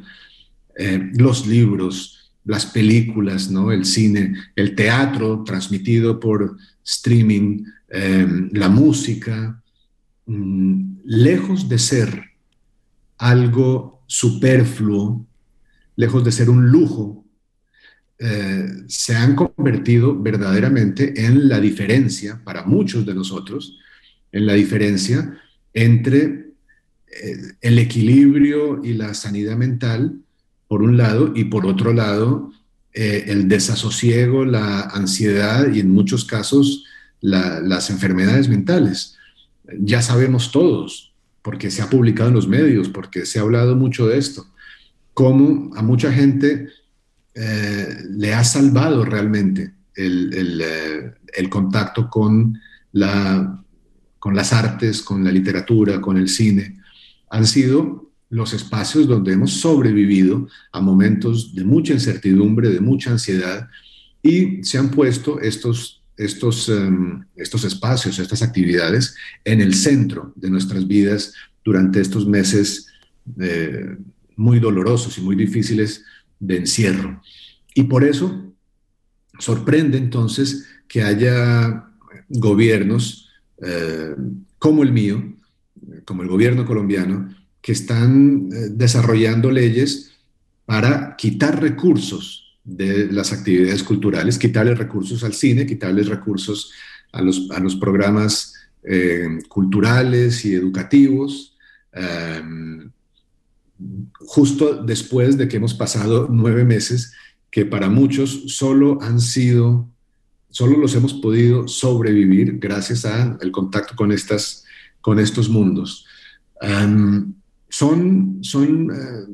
eh, los libros, las películas, ¿no? el cine, el teatro transmitido por streaming, em, la música, mm, lejos de ser algo superfluo, lejos de ser un lujo, eh, se han convertido verdaderamente en la diferencia para muchos de nosotros, en la diferencia entre eh, el equilibrio y la sanidad mental, por un lado, y por otro lado, eh, el desasosiego, la ansiedad y en muchos casos las enfermedades mentales. Ya sabemos todos, porque se ha publicado en los medios, porque se ha hablado mucho de esto, cómo a mucha gente eh, le ha salvado realmente el, el contacto con, la, con las artes, con la literatura, con el cine. Han sido los espacios donde hemos sobrevivido a momentos de mucha incertidumbre, de mucha ansiedad, y se han puesto estos, estos, em, estos espacios, estas actividades en el centro de nuestras vidas durante estos meses eh, muy dolorosos y muy difíciles de encierro. Y por eso sorprende entonces que haya gobiernos eh, como el mío, como el gobierno colombiano, que están eh, desarrollando leyes para quitar recursos de las actividades culturales, quitarles recursos al cine, quitarles recursos a los, a los programas eh, culturales y educativos, justo después de que hemos pasado nueve meses que para muchos solo han sido, solo los hemos podido sobrevivir gracias al contacto con, estas, con estos mundos. Em, son, son, eh,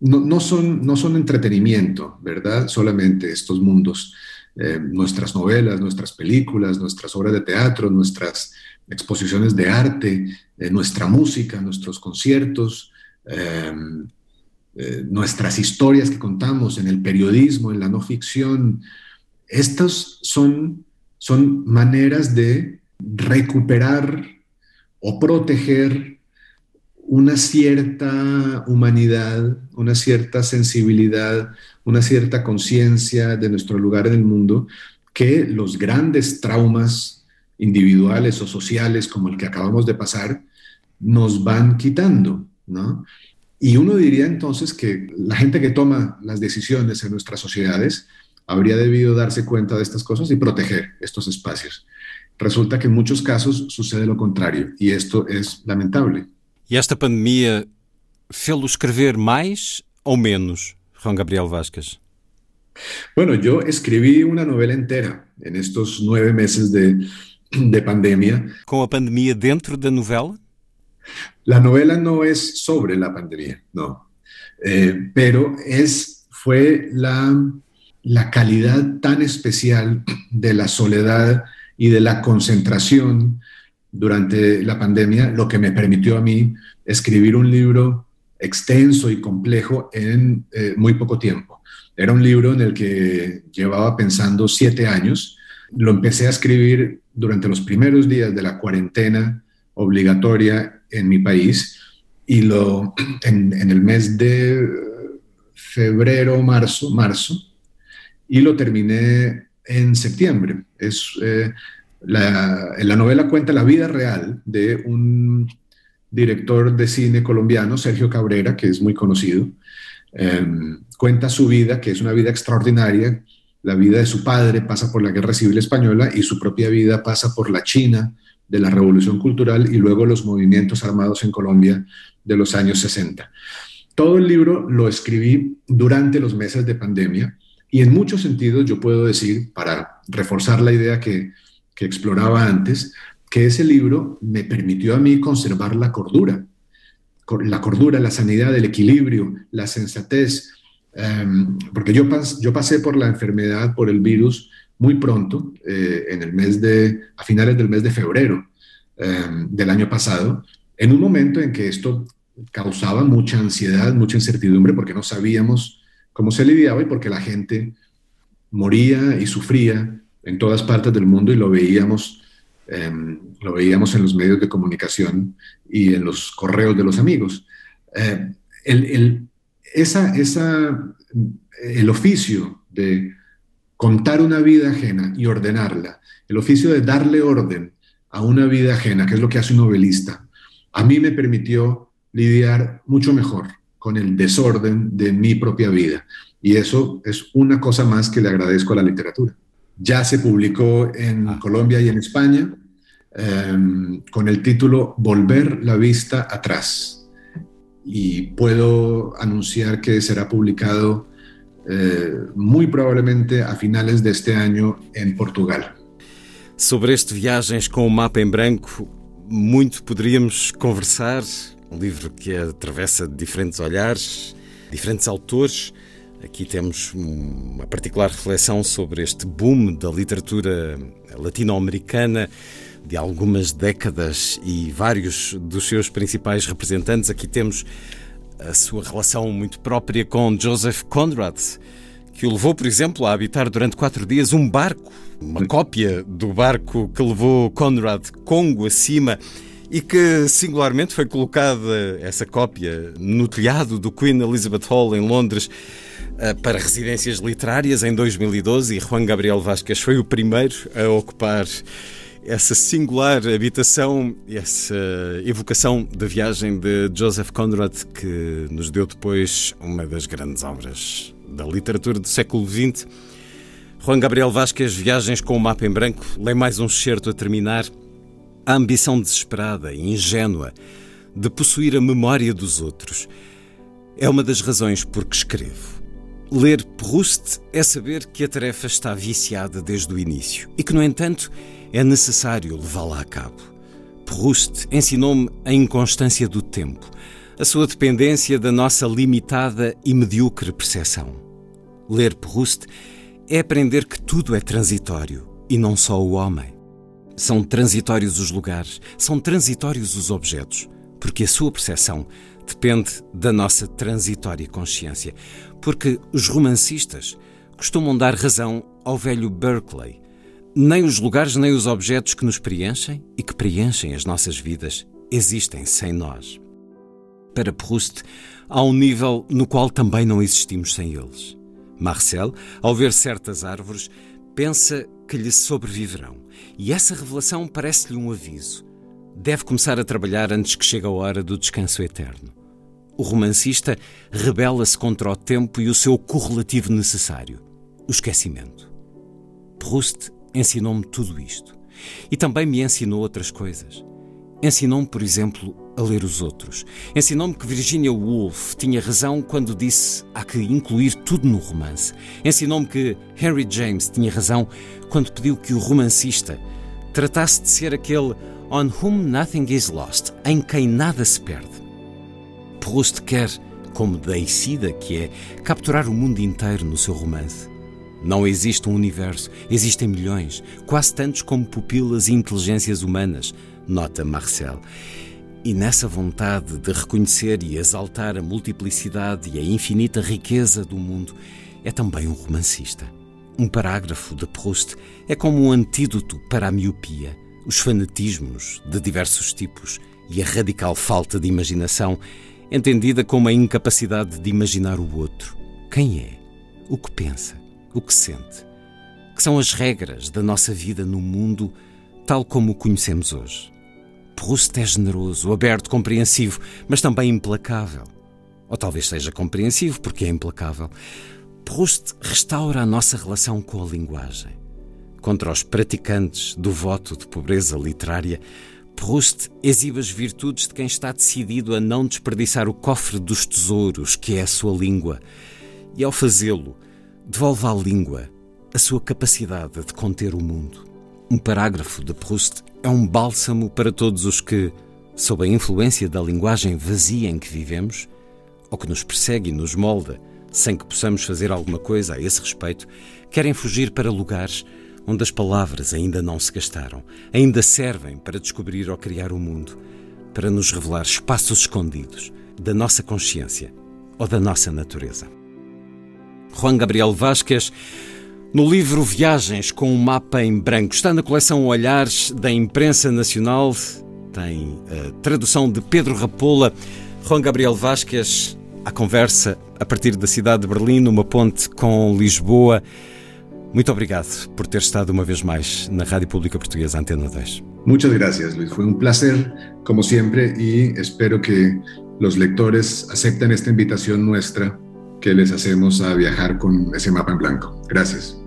no, son, no son entretenimiento, ¿verdad? Solamente estos mundos, eh, nuestras novelas, nuestras películas, nuestras obras de teatro, nuestras exposiciones de arte, eh, nuestra música, nuestros conciertos, nuestras historias que contamos en el periodismo, en la no ficción. Estas son, son maneras de recuperar o proteger una cierta humanidad, una cierta sensibilidad, una cierta conciencia de nuestro lugar en el mundo que los grandes traumas individuales o sociales como el que acabamos de pasar nos van quitando, ¿no? Y uno diría entonces que la gente que toma las decisiones en nuestras sociedades habría debido darse cuenta de estas cosas y proteger estos espacios. Resulta que en muchos casos sucede lo contrario y esto es lamentable. E esta pandemia fez-lo escrever mais ou menos, Juan Gabriel Vázquez? Bueno, yo escribí una novela entera en estos nueve meses de, de pandemia. ¿Con la pandemia dentro de la novela? La novela no es sobre la pandemia, no. Eh, pero es, fue la, la calidad tan especial de la soledad y de la concentración durante la pandemia, lo que me permitió a mí escribir un libro extenso y complejo en eh, muy poco tiempo. Era un libro en el que llevaba pensando siete años. Lo empecé a escribir durante los primeros días de la cuarentena obligatoria en mi país y lo en, el mes de febrero, marzo, marzo, y lo terminé en septiembre. Es eh, la, la novela cuenta la vida real de un director de cine colombiano, Sergio Cabrera, que es muy conocido. Em, cuenta su vida, que es una vida extraordinaria. La vida de su padre pasa por la Guerra Civil Española y su propia vida pasa por la China de la Revolución Cultural y luego los movimientos armados en Colombia de los años 60. Todo el libro lo escribí durante los meses de pandemia y en muchos sentidos yo puedo decir, para reforzar la idea que que exploraba antes, que ese libro me permitió a mí conservar la cordura, la cordura, la sanidad, el equilibrio, la sensatez, em, porque yo, yo pasé por la enfermedad, por el virus, muy pronto, eh, en el mes de, a finales del mes de febrero em, del año pasado, en un momento en que esto causaba mucha ansiedad, mucha incertidumbre, porque no sabíamos cómo se lidiaba y porque la gente moría y sufría en todas partes del mundo y lo veíamos, em, lo veíamos en los medios de comunicación y en los correos de los amigos. Eh, el, esa, esa, el oficio de contar una vida ajena y ordenarla, el oficio de darle orden a una vida ajena, que es lo que hace un novelista, a mí me permitió lidiar mucho mejor con el desorden de mi propia vida. Y eso es una cosa más que le agradezco a la literatura ya se publicó en ah. Colombia y en España. em, con el título Volver la vista atrás. Y puedo anunciar que será publicado eh, muy probablemente a finales de este año en Portugal. Sobre este Viagens com o Mapa em Branco, muito poderíamos conversar. Um livro que atravessa diferentes olhares, diferentes autores. Aqui temos uma particular reflexão sobre este boom da literatura latino-americana de algumas décadas e vários dos seus principais representantes. Aqui temos a sua relação muito própria com Joseph Conrad, que o levou, por exemplo, a habitar durante quatro dias um barco, uma cópia do barco que levou Conrad Congo acima e que singularmente foi colocada essa cópia no telhado do Queen Elizabeth Hall em Londres eh, para residências literárias em 2012 e Juan Gabriel Vasquez foi o primeiro a ocupar essa singular habitação, essa evocação da viagem de Joseph Conrad, que nos deu depois uma das grandes obras da literatura do século XX. Juan Gabriel Vasquez, Viagens com o Mapa em Branco, lê mais um certo a terminar. A ambição desesperada e ingênua de possuir a memória dos outros é uma das razões por que escrevo. Ler Proust é saber que a tarefa está viciada desde o início e que, no entanto, é necessário levá-la a cabo. Proust ensinou-me a inconstância do tempo, a sua dependência da nossa limitada e medíocre percepção. Ler Proust é aprender que tudo é transitório e não só o homem. São transitórios os lugares, são transitórios os objetos, porque a sua percepção depende da nossa transitória consciência. Porque os romancistas costumam dar razão ao velho Berkeley, nem os lugares nem os objetos que nos preenchem e que preenchem as nossas vidas existem sem nós. Para Proust, há um nível no qual também não existimos sem eles. Marcel, ao ver certas árvores, pensa que lhe sobreviverão. E essa revelação parece-lhe um aviso. Deve começar a trabalhar antes que chegue a hora do descanso eterno. O romancista rebela-se contra o tempo e o seu correlativo necessário, o esquecimento. Proust ensinou-me tudo isto. E também me ensinou outras coisas. Ensinou-me, por exemplo, a ler os outros. Ensinou-me que Virginia Woolf tinha razão quando disse há que incluir tudo no romance. Ensinou-me que Henry James tinha razão quando pediu que o romancista tratasse de ser aquele on whom nothing is lost, em quem nada se perde. Proust quer, como Deicida que é, capturar o mundo inteiro no seu romance. Não existe um universo, existem milhões, quase tantos como pupilas e inteligências humanas, nota Marcel. E nessa vontade de reconhecer e exaltar a multiplicidade e a infinita riqueza do mundo, é também um romancista. Um parágrafo de Proust é como um antídoto para a miopia, os fanatismos de diversos tipos e a radical falta de imaginação, entendida como a incapacidade de imaginar o outro. Quem é? O que pensa? O que sente, que são as regras da nossa vida no mundo tal como o conhecemos hoje. Proust é generoso, aberto, compreensivo, mas também implacável. Ou talvez seja compreensivo porque é implacável. Proust restaura a nossa relação com a linguagem. Contra os praticantes do voto de pobreza literária, Proust exibe as virtudes de quem está decidido a não desperdiçar o cofre dos tesouros que é a sua língua. E ao fazê-lo, devolve à língua a sua capacidade de conter o mundo. Um parágrafo de Proust é um bálsamo para todos os que, sob a influência da linguagem vazia em que vivemos, ou que nos persegue e nos molda, sem que possamos fazer alguma coisa a esse respeito, querem fugir para lugares onde as palavras ainda não se gastaram, ainda servem para descobrir ou criar o mundo, para nos revelar espaços escondidos da nossa consciência ou da nossa natureza. Juan Gabriel Vasquez, no livro Viagens com um mapa em branco. Está na coleção Olhares da Imprensa Nacional, tem a tradução de Pedro Rapola. Juan Gabriel Vasquez, a conversa a partir da cidade de Berlim, numa ponte com Lisboa. Muito obrigado por ter estado uma vez mais na Rádio Pública Portuguesa Antena 10. Muchas gracias, Luis. Fue un placer, como siempre, y espero que los lectores acepten esta invitación nuestra que les hacemos a viajar con ese mapa en blanco. Gracias.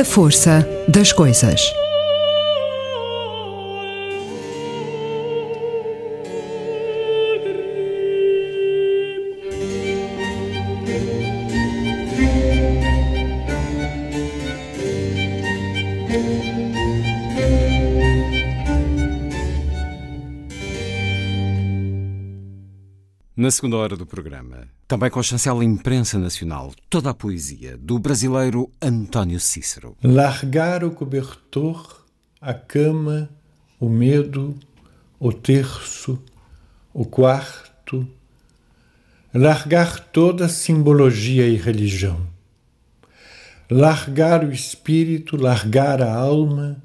A força das coisas. Na segunda hora do programa, também com a chancela imprensa nacional, toda a poesia do brasileiro António Cícero. Largar o cobertor, a cama, o medo, o terço, o quarto. Largar toda simbologia e religião. Largar o espírito, largar a alma,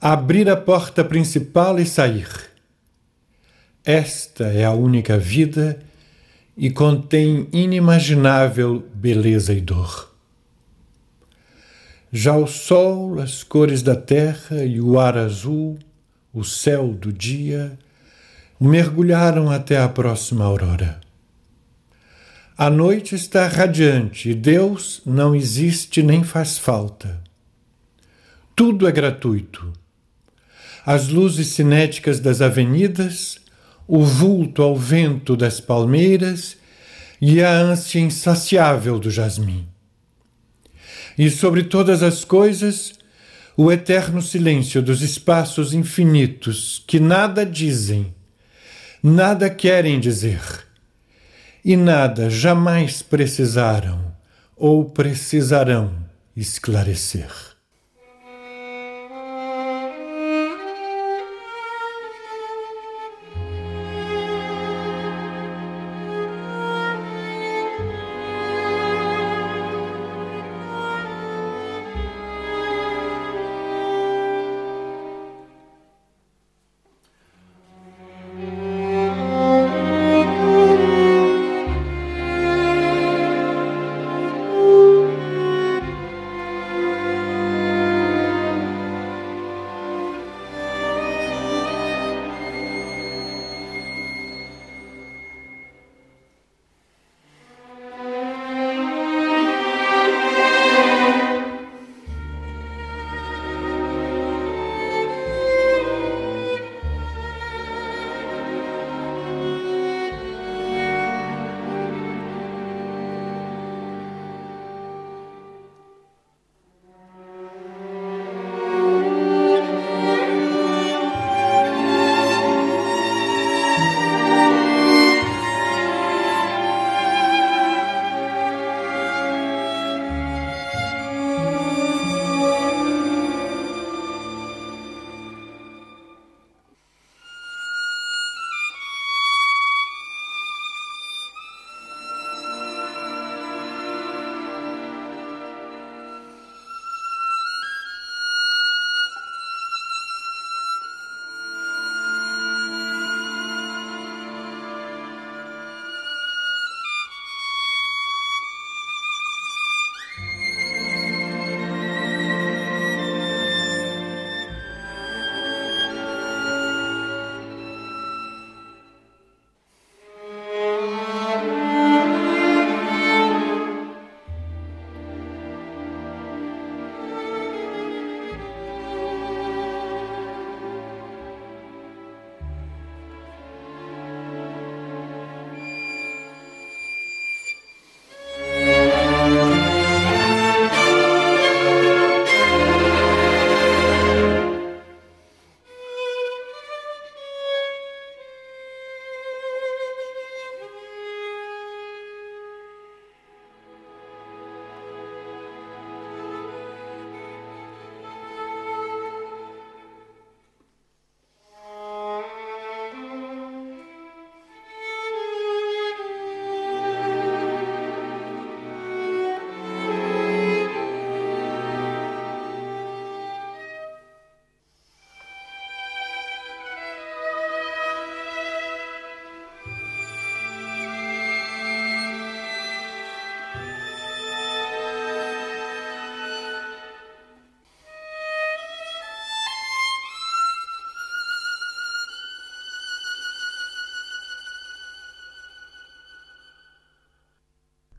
abrir a porta principal e sair esta é a única vida e contém inimaginável beleza e dor. Já o sol, as cores da terra e o ar azul, o céu do dia, mergulharam até a próxima aurora. A noite está radiante e Deus não existe nem faz falta. Tudo é gratuito. As luzes cinéticas das avenidas, o vulto ao vento das palmeiras e a ânsia insaciável do jasmim. E sobre todas as coisas, o eterno silêncio dos espaços infinitos que nada dizem, nada querem dizer e nada jamais precisaram ou precisarão esclarecer.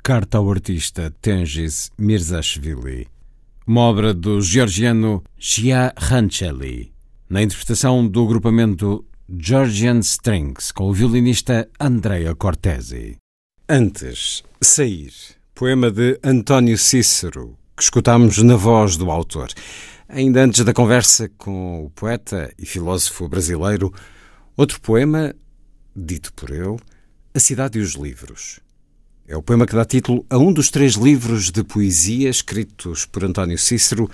Carta ao Artista Tengiz Mirzashvili, uma obra do georgiano Shia Rancheli, na interpretação do grupamento Georgian Strings, com o violinista Andrea Cortesi. Antes, Sair, poema de António Cícero, que escutamos na voz do autor. Ainda antes da conversa com o poeta e filósofo brasileiro, outro poema, dito por ele, A Cidade e os Livros. É o poema que dá título a um dos três livros de poesia escritos por António Cícero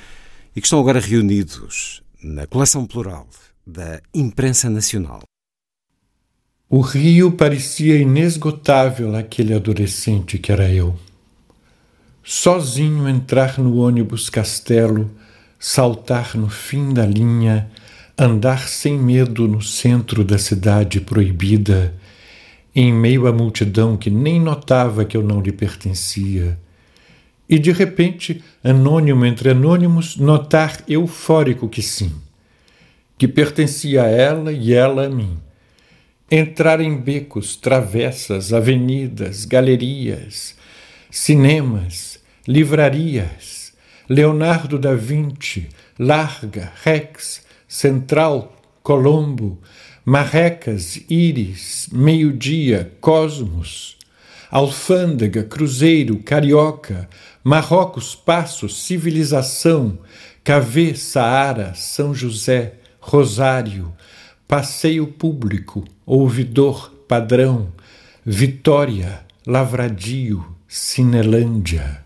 e que estão agora reunidos na coleção plural da Imprensa Nacional. O rio parecia inesgotável aquele adolescente que era eu. Sozinho entrar no ônibus castelo, saltar no fim da linha, andar sem medo no centro da cidade proibida, em meio à multidão que nem notava que eu não lhe pertencia. E de repente, anônimo entre anônimos, notar eufórico que sim que pertencia a ela e ela a mim. Entrar em becos, travessas, avenidas, galerias, cinemas, livrarias, Leonardo da Vinci, Larga, Rex, Central, Colombo, Marrecas, Íris, Meio-Dia, Cosmos, Alfândega, Cruzeiro, Carioca, Marrocos, Passos, Civilização, Cavê, Saara, São José, Rosário, Passeio Público, Ouvidor Padrão, Vitória, Lavradio, Cinelândia.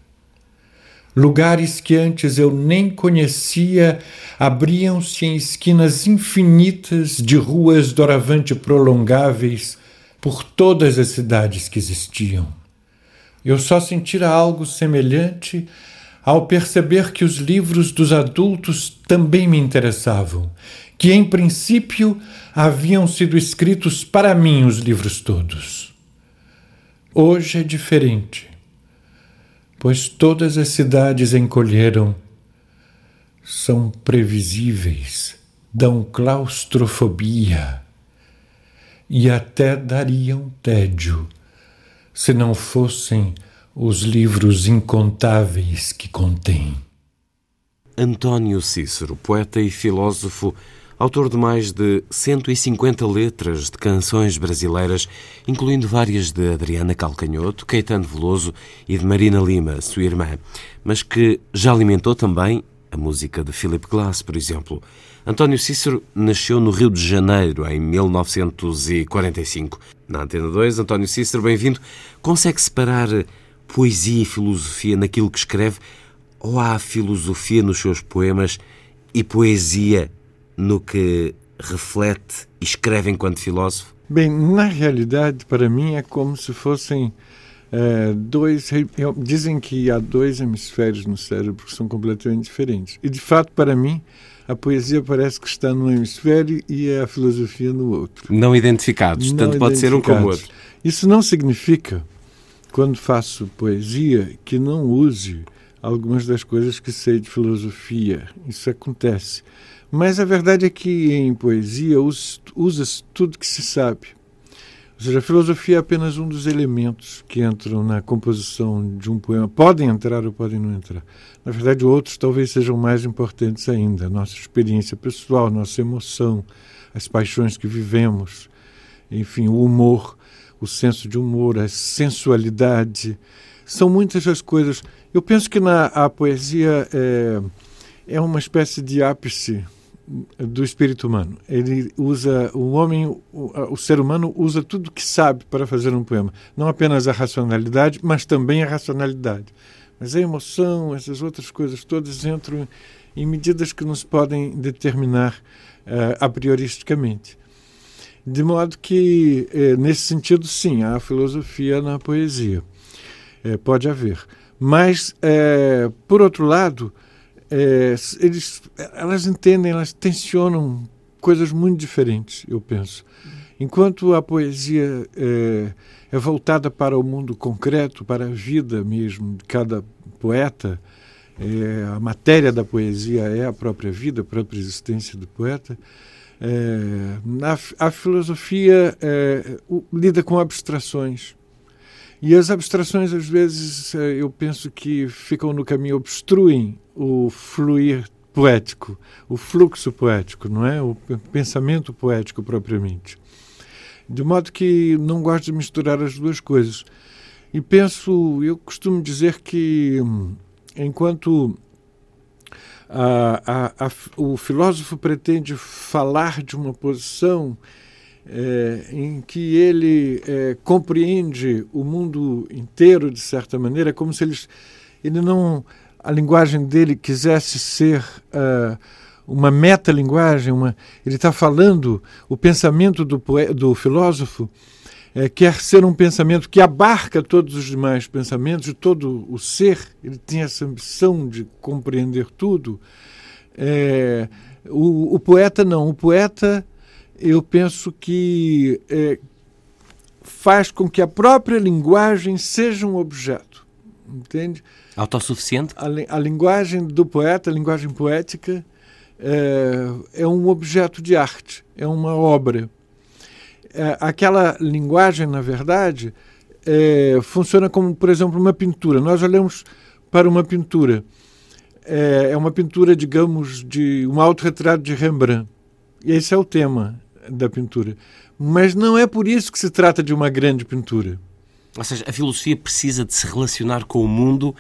Lugares que antes eu nem conhecia abriam-se em esquinas infinitas de ruas doravante prolongáveis por todas as cidades que existiam. Eu só sentira algo semelhante ao perceber que os livros dos adultos também me interessavam que em princípio haviam sido escritos para mim os livros todos. Hoje é diferente, pois todas as cidades encolheram, são previsíveis, dão claustrofobia e até dariam tédio se não fossem os livros incontáveis que contêm. António Cícero, poeta e filósofo, autor de mais de 150 letras de canções brasileiras, incluindo várias de Adriana Calcanhoto, Caetano Veloso e de Marina Lima, sua irmã, mas que já alimentou também a música de Philip Glass, por exemplo. António Cícero nasceu no Rio de Janeiro em 1945. Na Antena 2, António Cícero, bem-vindo. Consegue separar poesia e filosofia naquilo que escreve? Ou há filosofia nos seus poemas e poesia no que reflete e escreve enquanto filósofo? Bem, na realidade, para mim é como se fossem é, dois. Dizem que há dois hemisférios no cérebro que são completamente diferentes. E de fato, para mim, a poesia parece que está num hemisfério e a filosofia no outro. Não identificados, não tanto pode ser um como o outro. Isso não significa, quando faço poesia, que não use algumas das coisas que sei de filosofia. Isso acontece. Mas a verdade é que em poesia usa-se tudo que se sabe. Ou seja, a filosofia é apenas um dos elementos que entram na composição de um poema. Podem entrar ou podem não entrar. Na verdade, outros talvez sejam mais importantes ainda. Nossa experiência pessoal, nossa emoção, as paixões que vivemos, enfim, o humor, o senso de humor, a sensualidade. São muitas as coisas. Eu penso que na a poesia é, é uma espécie de ápice do espírito humano. Ele usa o homem, o, o, ser humano usa tudo que sabe para fazer um poema, não apenas a racionalidade, mas também a racionalidade. Mas a emoção, essas outras coisas todas entram em medidas que nos podem determinar uh, a prioristicamente. De modo que, eh, nesse sentido, sim, há filosofia na poesia. Eh, pode haver. Mas, eh, por outro lado, é, eles, elas entendem, elas tensionam coisas muito diferentes, eu penso. Enquanto a poesia é, é, voltada para o mundo concreto, para a vida mesmo de cada poeta, é, a matéria da poesia é a própria vida, a própria existência do poeta. É, a, filosofia é, lida com abstrações. E as abstrações, às vezes, eh, eu penso que ficam no caminho, obstruem o fluir poético, o fluxo poético, não é? O pensamento poético propriamente. De modo que não gosto de misturar as duas coisas. E penso, eu costumo dizer que hum, enquanto a, a, a, o filósofo pretende falar de uma posição é, em que ele é, compreende o mundo inteiro de certa maneira, como se ele, ele não a linguagem dele quisesse ser uh, uma metalinguagem, uma, ele está falando o pensamento do, do filósofo é, quer ser um pensamento que abarca todos os demais pensamentos, de todo o ser, ele tem essa ambição de compreender tudo. O, o, poeta não, o poeta eu penso que é, faz com que a própria linguagem seja um objeto, entende? Autossuficiente? A, a linguagem do poeta, a linguagem poética, é, é um objeto de arte, é uma obra. É, aquela linguagem, na verdade, é, funciona como, por exemplo, uma pintura. Nós olhamos para uma pintura. É, é uma pintura, digamos, de um autorretrato de Rembrandt. E esse é o tema da pintura. Mas não é por isso que se trata de uma grande pintura. Ou seja, a filosofia precisa de se relacionar com o mundo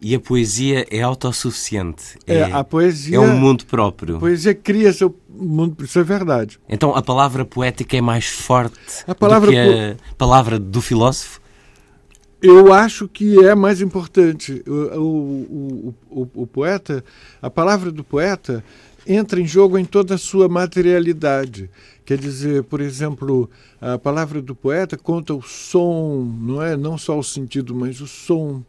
e a poesia é autossuficiente. É, é, a poesia, é um mundo próprio. A poesia cria seu mundo, isso é verdade. Então a palavra poética é mais forte a palavra do que a po... palavra do filósofo? Eu acho que é mais importante. O, o, o, o, poeta, a palavra do poeta entra em jogo em toda a sua materialidade. Quer dizer, por exemplo, a palavra do poeta conta o som, não é? Não só o sentido, mas o som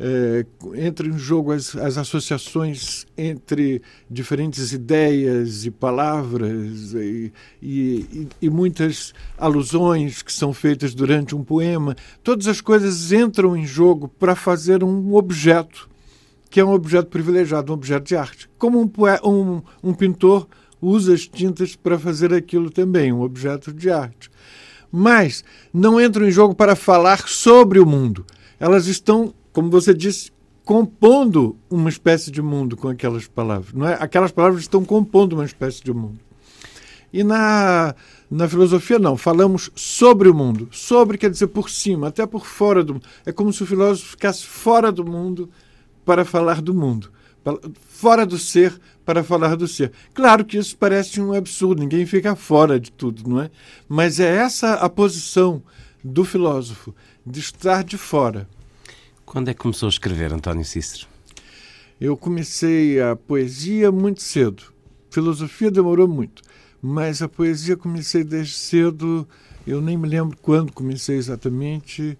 é, entra em jogo as, as associações entre diferentes ideias e palavras e, e, e, muitas alusões que são feitas durante um poema. Todas as coisas entram em jogo para fazer um objeto, que é um objeto privilegiado, um objeto de arte. Como um, um, um pintor usa as tintas para fazer aquilo também, um objeto de arte. Mas não entram em jogo para falar sobre o mundo. Elas estão como você disse, compondo uma espécie de mundo com aquelas palavras. Não é? Aquelas palavras estão compondo uma espécie de mundo. E na, na filosofia, não. Falamos sobre o mundo. Sobre quer dizer por cima, até por fora do mundo. É como se o filósofo ficasse fora do mundo para falar do mundo. Fora do ser para falar do ser. Claro que isso parece um absurdo, ninguém fica fora de tudo, não é? Mas é essa a posição do filósofo, de estar de fora. Quando é que começou a escrever, António Cícero? Eu comecei a poesia muito cedo. Filosofia demorou muito, mas a poesia comecei desde cedo. Eu nem me lembro quando comecei exatamente.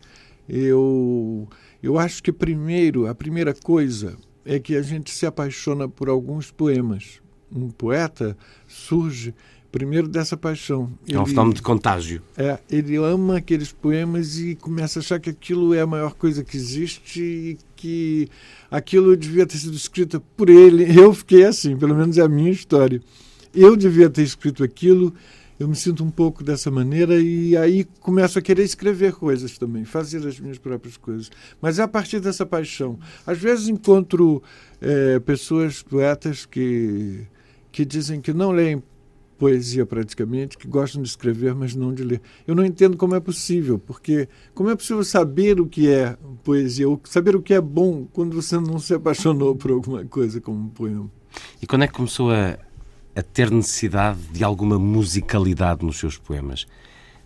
Eu, eu acho que primeiro, a primeira coisa é que a gente se apaixona por alguns poemas. Um poeta surge primeiro dessa paixão. Ele, é um fenômeno de contágio. É, ele ama aqueles poemas e começa a achar que aquilo é a maior coisa que existe e que aquilo devia ter sido escrito por ele. Eu fiquei assim, pelo menos é a minha história. Eu devia ter escrito aquilo, eu me sinto um pouco dessa maneira e aí começo a querer escrever coisas também, fazer as minhas próprias coisas. Mas é a partir dessa paixão. Às vezes encontro é, pessoas, poetas, que, que dizem que não leem poesia praticamente, que gostam de escrever, mas não de ler. Eu não entendo como é possível, porque como é possível saber o que é poesia, ou saber o que é bom quando você não se apaixonou por alguma coisa como um poema? E quando é que começou a, a ter necessidade de alguma musicalidade nos seus poemas?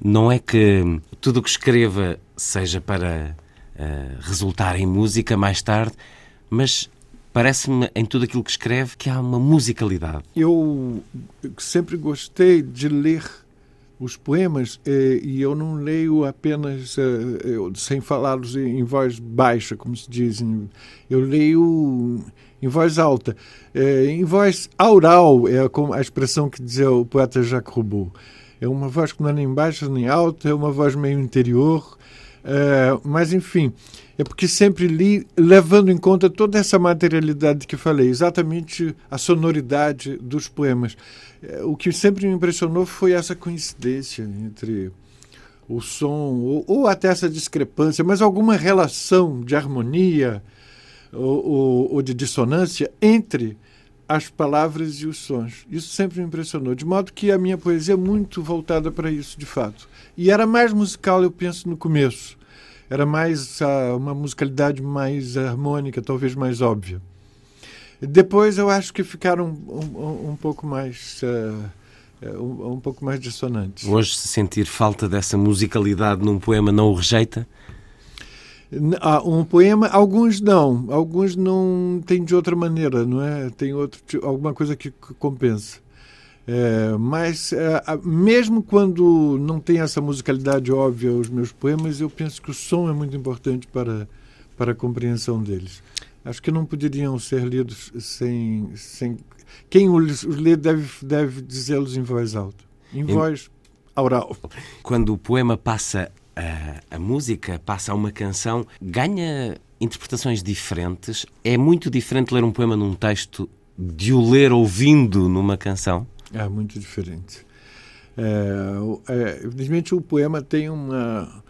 Não é que tudo o que escreva seja para uh, resultar em música mais tarde, mas parece-me em tudo aquilo que escreve que há uma musicalidade. Eu sempre gostei de ler os poemas eh, e eu não leio apenas eh, sem falá-los em voz baixa, como se diz. Eu leio em voz alta. Eh, em voz aural é a expressão que dizia o poeta Jacques Roubaud. É uma voz que não é nem baixa nem alta, é uma voz meio interior. mas, enfim, é porque sempre li levando em conta toda essa materialidade que falei, exatamente a sonoridade dos poemas. É, o que sempre me impressionou foi essa coincidência entre o som, ou, ou, até essa discrepância, mas alguma relação de harmonia ou, ou, ou de dissonância entre as palavras e os sons. Isso sempre me impressionou, de modo que a minha poesia é muito voltada para isso, de fato. E era mais musical, eu penso, no começo. Era mais uh, uma musicalidade mais harmônica, talvez mais óbvia. Depois eu acho que ficaram um, um, um pouco mais. Uh, um, um, pouco mais dissonantes. Hoje, se sentir falta dessa musicalidade num poema, não o rejeita? Ah, um poema, alguns não, alguns não tem de outra maneira, não é? Tem outro, alguma coisa que compensa. É, mas é, mesmo quando não tem essa musicalidade óbvia os meus poemas, eu penso que o som é muito importante para, para a compreensão deles. Acho que não poderiam ser lidos sem. sem quem os, lê deve, deve dizê-los em voz alta, em, em voz oral. Quando o poema passa a, a música, passa a uma canção, ganha interpretações diferentes. É muito diferente ler um poema num texto de o ler ouvindo numa canção? É muito diferente. É, é, evidentemente, o poema tem uma,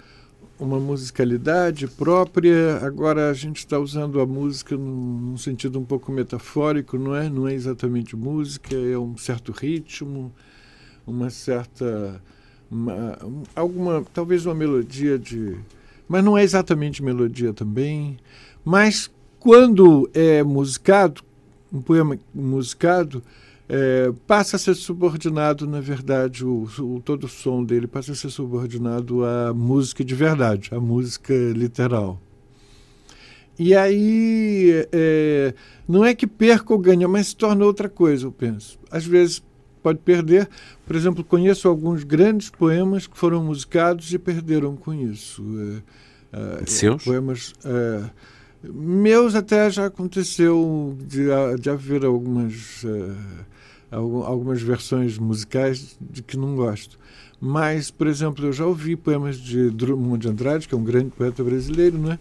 uma musicalidade própria. Agora, a gente está usando a música num, num, sentido um pouco metafórico, não é? Não é exatamente música, é um certo ritmo, uma certa uma, alguma, talvez uma melodia de. Mas não é exatamente melodia também. Mas quando é musicado, um poema musicado, é, passa a ser subordinado, na verdade, o, o, todo o som dele passa a ser subordinado à música de verdade, à música literal. E aí, é, não é que perca ou ganha, mas se torna outra coisa, eu penso. Às vezes pode perder. Por exemplo, conheço alguns grandes poemas que foram musicados e perderam com isso. É, Seus? Poemas. É, meus até já aconteceu de, de haver algumas, algumas versões musicais de que não gosto. Mas, por exemplo, eu já ouvi poemas de Drummond de Andrade, que é um grande poeta brasileiro, né?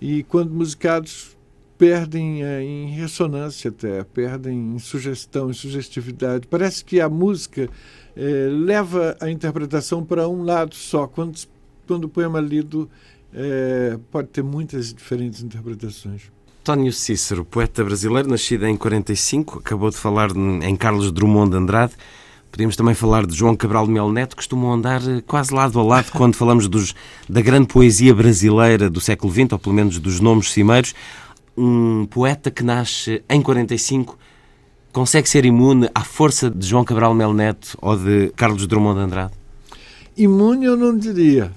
e quando musicados perdem é, em ressonância até, perdem em sugestão, em sugestividade. Parece que a música é, leva a interpretação para um lado só, quando, quando o poema lido é, pode ter muitas diferentes interpretações. António Cícero, poeta brasileiro, nascido em 45, acabou de falar em Carlos Drummond de Andrade. Podíamos também falar de João Cabral de Melo Neto, costumam andar eh, quase lado a lado quando falamos dos, da grande poesia brasileira do século XX, ou pelo menos dos nomes cimeiros um poeta que nasce em 45 consegue ser imune à força de João Cabral Mel Neto ou de Carlos Drummond de Andrade? Imune eu não diria,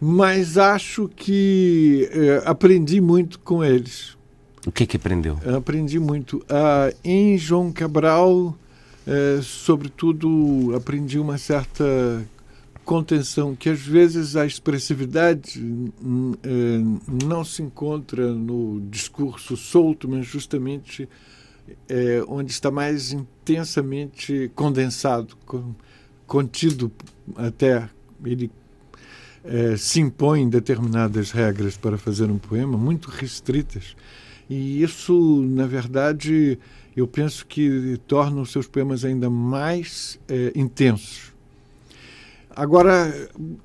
mas acho que eh, aprendi muito com eles. O que é que aprendeu? Aprendi muito. Ah, em João Cabral, eh, sobretudo, aprendi uma certa contenção, que às vezes a expressividade hum, é, não se encontra no discurso solto, mas justamente é, onde está mais intensamente condensado, contido até. Ele é, se impõe determinadas regras para fazer um poema, muito restritas. E isso, na verdade, eu penso que torna os seus poemas ainda mais é, intensos Agora,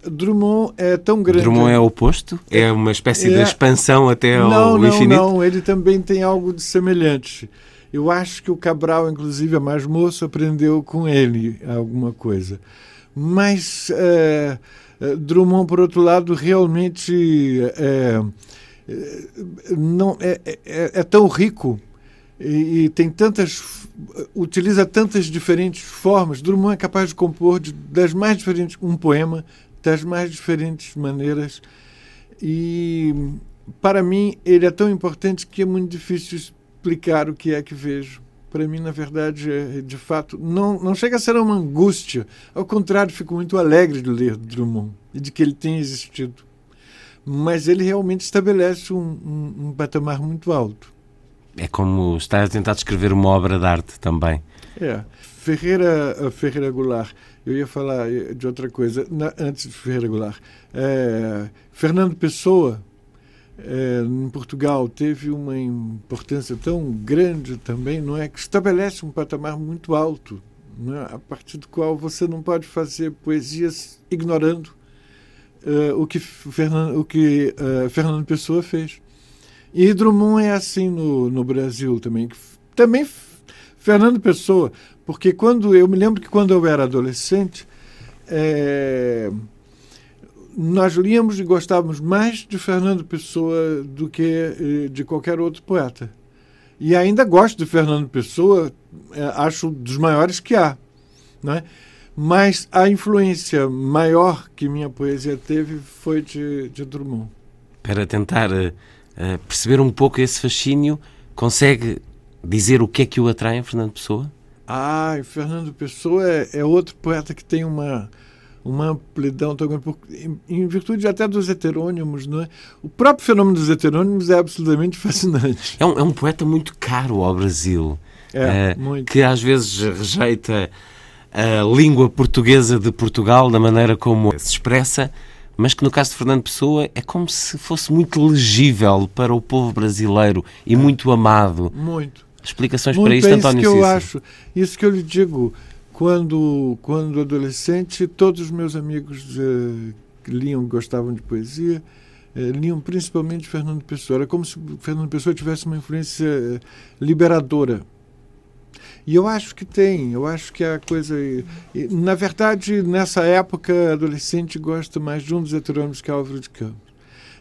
Drummond é tão grande. Drummond é o oposto? É uma espécie é... de expansão até ao não, não, infinito? Não, não, ele também tem algo de semelhante. Eu acho que o Cabral, inclusive, a mais moço, aprendeu com ele alguma coisa. Mas é, Drummond, por outro lado, realmente é, não, é, é, é tão rico e, e, tem tantas utiliza tantas diferentes formas. Drummond é capaz de compor de, das mais diferentes um poema das mais diferentes maneiras. E para mim ele é tão importante que é muito difícil explicar o que é que vejo. Para mim na verdade é, de fato não não chega a ser uma angústia. Ao contrário fico muito alegre de ler Drummond e de que ele tenha existido. Mas ele realmente estabelece um, um, um patamar muito alto é como estar a tentar descrever uma obra de arte também. É. Ferreira, Ferreira Goulart, eu ia falar de outra coisa na, antes de Ferreira Goulart. É, Fernando Pessoa, é, em Portugal, teve uma importância tão grande também, não é? Que estabelece um patamar muito alto, é? a partir do qual você não pode fazer poesias ignorando uh, o que, Fernando, o que Fernando Pessoa fez. E Drummond é assim no, no Brasil também. Também Fernando Pessoa, porque quando eu me lembro que quando eu era adolescente, é, nós líamos e gostávamos mais de Fernando Pessoa do que eh, de qualquer outro poeta. E ainda gosto de Fernando Pessoa, é, acho dos maiores que há. Né? Mas a influência maior que minha poesia teve foi de, de Drummond. Para tentar uh, perceber um pouco esse fascínio, consegue dizer o que é que o atrai em Fernando Pessoa? Ah, Fernando Pessoa é, é outro poeta que tem uma, uma amplidão tão grande, em, em virtude até dos heterônimos, não é? O próprio fenômeno dos heterônimos é absolutamente [laughs] fascinante. É um, é um poeta muito caro ao Brasil, é, uh, que às vezes rejeita a língua portuguesa de Portugal da maneira como se expressa, mas que no caso de Fernando Pessoa é como se fosse muito legível para o povo brasileiro e muito amado. Muito. Explicações muito para isto, é António isso que Cícero. eu acho, isso que eu lhe digo. Quando, quando adolescente, todos os meus amigos uh, que liam, gostavam de poesia, uh, liam principalmente Fernando Pessoa. Era como se Fernando Pessoa tivesse uma influência uh, liberadora. E eu acho que tem, eu acho que a coisa. Na verdade, nessa época, adolescente gosta mais de um dos heterônimos que Álvaro de Campos.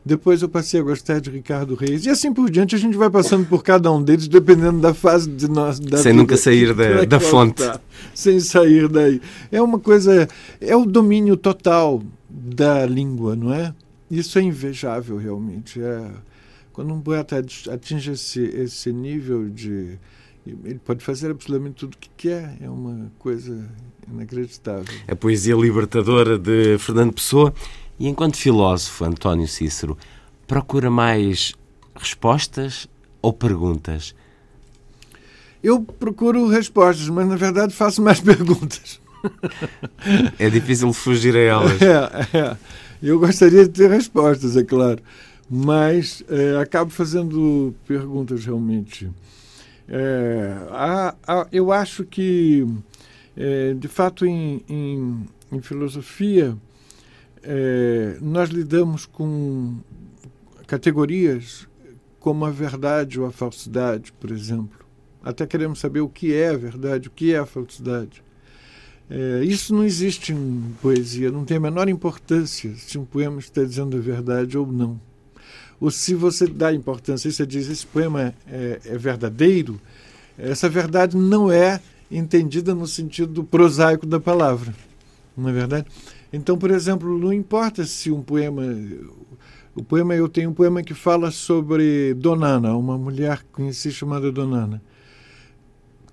Depois eu passei a gostar de Ricardo Reis. E assim por diante, a gente vai passando por cada um deles, dependendo da fase de nós. Da Sem vida, nunca sair da, da fonte. Tá, sem sair daí. É uma coisa. É o domínio total da língua, não é? Isso é invejável, realmente. É, quando um poeta atinge esse, esse nível de. Ele pode fazer absolutamente tudo o que quer. É uma coisa inacreditável. A poesia libertadora de Fernando Pessoa e enquanto filósofo, António Cícero, procura mais respostas ou perguntas? Eu procuro respostas, mas na verdade faço mais [laughs] perguntas. É difícil fugir a elas. É, é. Eu gostaria de ter respostas, é claro, mas é, acabo fazendo perguntas realmente. É, há, há, eu acho que, é, de fato, em, em, em filosofia, é, nós lidamos com categorias como a verdade ou a falsidade, por exemplo. Até queremos saber o que é a verdade, o que é a falsidade. É, isso não existe em poesia, não tem a menor importância se um poema está dizendo a verdade ou não. Ou se você dá importância, você diz esse poema é, é verdadeiro, essa verdade não é entendida no sentido prosaico da palavra, não é verdade? Então, por exemplo, não importa se um poema. O poema, eu tenho um poema que fala sobre Donana, uma mulher que conheci chamada Donana.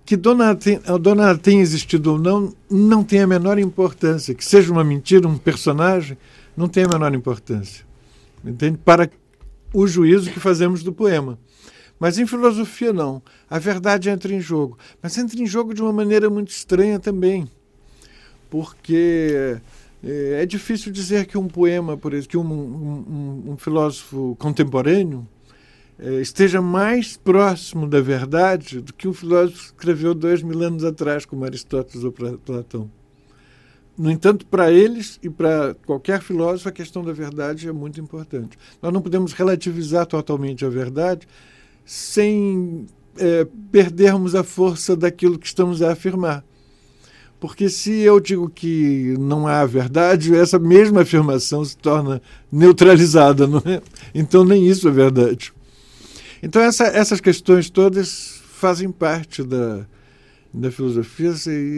Que Donana, Donana tenha existido ou não, não tem a menor importância. Que seja uma mentira, um personagem, não tem a menor importância. Entende? Para o juízo que fazemos do poema. Mas em filosofia, não. A verdade entra em jogo. Mas entra em jogo de uma maneira muito estranha também. Porque é, é difícil dizer que um poema, por exemplo, que um, um, um filósofo contemporâneo é, esteja mais próximo da verdade do que um filósofo que escreveu dois mil anos atrás, como Aristóteles ou Platão. No entanto, para eles e para qualquer filósofo, a questão da verdade é muito importante. Nós não podemos relativizar totalmente a verdade sem é, perdermos a força daquilo que estamos a afirmar. Porque se eu digo que não há verdade, essa mesma afirmação se torna neutralizada, não é? Então nem isso é verdade. Então essa, essas questões todas fazem parte da, da filosofia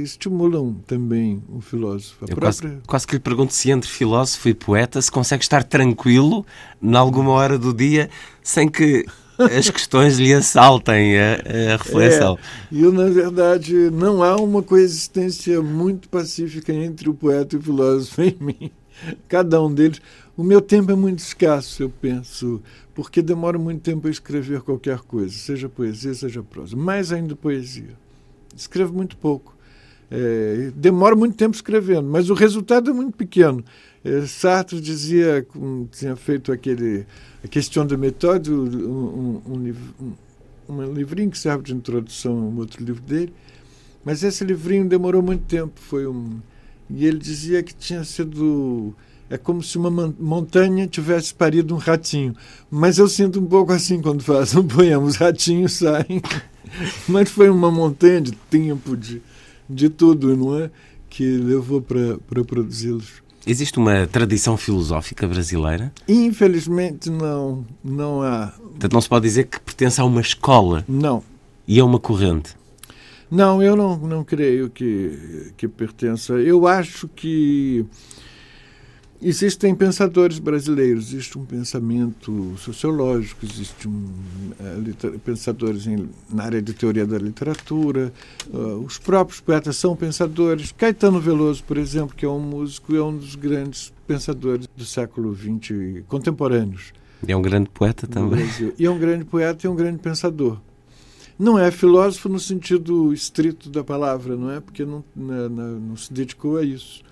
estimulam também o filósofo. Eu própria... quase, quase que lhe pergunto se entre filósofo e poeta se consegue estar tranquilo em alguma hora do dia sem que as questões lhe assaltem a, a [laughs] reflexão. É, eu, na verdade, não há uma coexistência muito pacífica entre o poeta e o filósofo em mim. [laughs] Cada um deles. O meu tempo é muito escasso, eu penso, porque demora muito tempo a escrever qualquer coisa, seja poesia, seja prosa. Mais ainda poesia. Escrevo muito pouco. É, demora muito tempo escrevendo, mas o resultado é muito pequeno. É, Sartre dizia, tinha feito aquele a questão da méthode, um, um, um, um, livrinho que serve de introdução a um outro livro dele, mas esse livrinho demorou muito tempo, foi um e ele dizia que tinha sido É como se uma montanha tivesse parido um ratinho. Mas eu sinto um pouco assim quando faço um poema. Os ratinhos saem. [laughs] [laughs] Mas foi uma montanha de tempo, de, de tudo, não é? Que levou para produzi-los. Existe uma tradição filosófica brasileira? Infelizmente não, não há. Portanto, não se pode dizer que pertence a uma escola. Não. E a uma corrente. Não, eu não, não creio que, que pertença. Eu acho que Existem pensadores brasileiros, existe um pensamento sociológico, existem um, uh, pensadores em, na área de teoria da literatura, uh, os próprios poetas são pensadores. Caetano Veloso, por exemplo, que é um músico, é um dos grandes pensadores do século XX contemporâneos. E é um grande poeta também. E é um grande poeta e um grande pensador. Não é filósofo no sentido estrito da palavra, não é? Porque não, não, não se dedicou a isso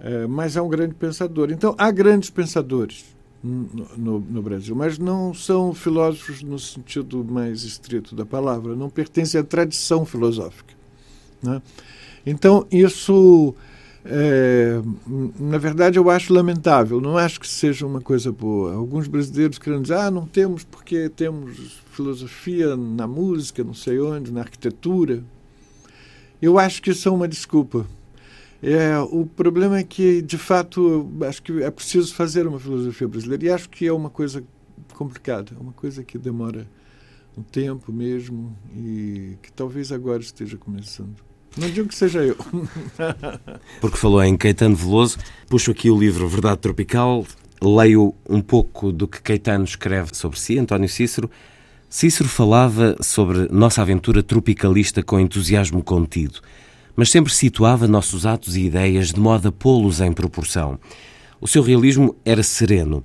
é, mas é um grande pensador. Então, há grandes pensadores no, no, no, Brasil, mas não são filósofos no sentido mais estrito da palavra, não pertencem à tradição filosófica. Né? Então, isso, é, na verdade, eu acho lamentável, não acho que seja uma coisa boa. Alguns brasileiros querendo dizer, ah, não temos porque temos filosofia na música, não sei onde, na arquitetura. Eu acho que isso é uma desculpa é, o problema é que, de fato, acho que é preciso fazer uma filosofia brasileira e acho que é uma coisa complicada, é uma coisa que demora um tempo mesmo e que talvez agora esteja começando. Não digo que seja eu. [laughs] Porque falou em Caetano Veloso, puxo aqui o livro Verdade Tropical, leio um pouco do que Caetano escreve sobre si, António Cícero. Cícero falava sobre nossa aventura tropicalista com entusiasmo contido mas sempre situava nossos atos e ideias de modo a pô-los em proporção. O seu realismo era sereno.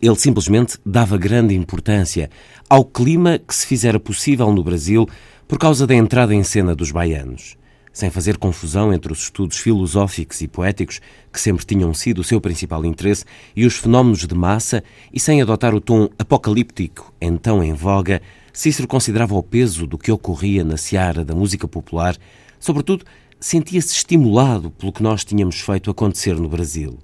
Ele simplesmente dava grande importância ao clima que se fizera possível no Brasil por causa da entrada em cena dos baianos. Sem fazer confusão entre os estudos filosóficos e poéticos, que sempre tinham sido o seu principal interesse, e os fenómenos de massa, e sem adotar o tom apocalíptico então em voga, Cícero considerava o peso do que ocorria na seara da música popular Sobretudo, sentia-se estimulado pelo que nós tínhamos feito acontecer no Brasil.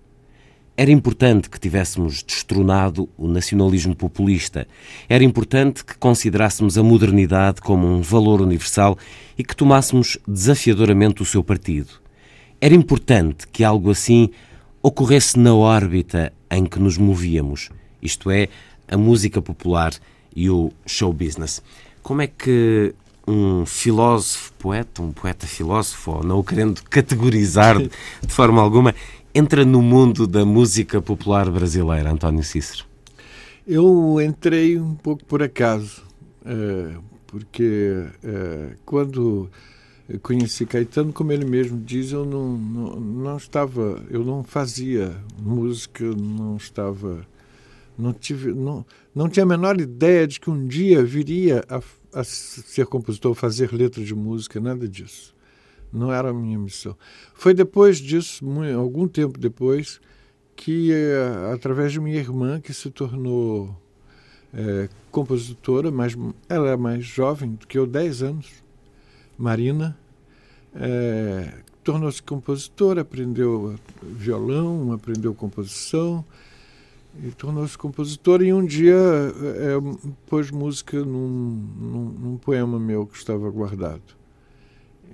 Era importante que tivéssemos destronado o nacionalismo populista. Era importante que considerássemos a modernidade como um valor universal e que tomássemos desafiadoramente o seu partido. Era importante que algo assim ocorresse na órbita em que nos movíamos, isto é, a música popular e o show business. Como é que um filósofo poeta, um poeta filósofo, não o querendo categorizar de, [laughs] de forma alguma, entra no mundo da música popular brasileira, António Cícero? Eu entrei um pouco por acaso, é, porque é, quando conheci Caetano, como ele mesmo diz, eu não, não, não estava, eu não fazia música, não estava, não tive, não, não tinha a menor ideia de que um dia viria a a ser compositor, fazer letra de música, nada disso. Não era a minha missão. Foi depois disso, algum tempo depois, que, é, através de minha irmã, que se tornou é, compositora, mas ela é mais jovem do que eu, 10 anos, Marina, é, tornou-se compositora, aprendeu violão, aprendeu composição, e tornou-se compositor e um dia é, pôs música num, num, num, poema meu que estava guardado.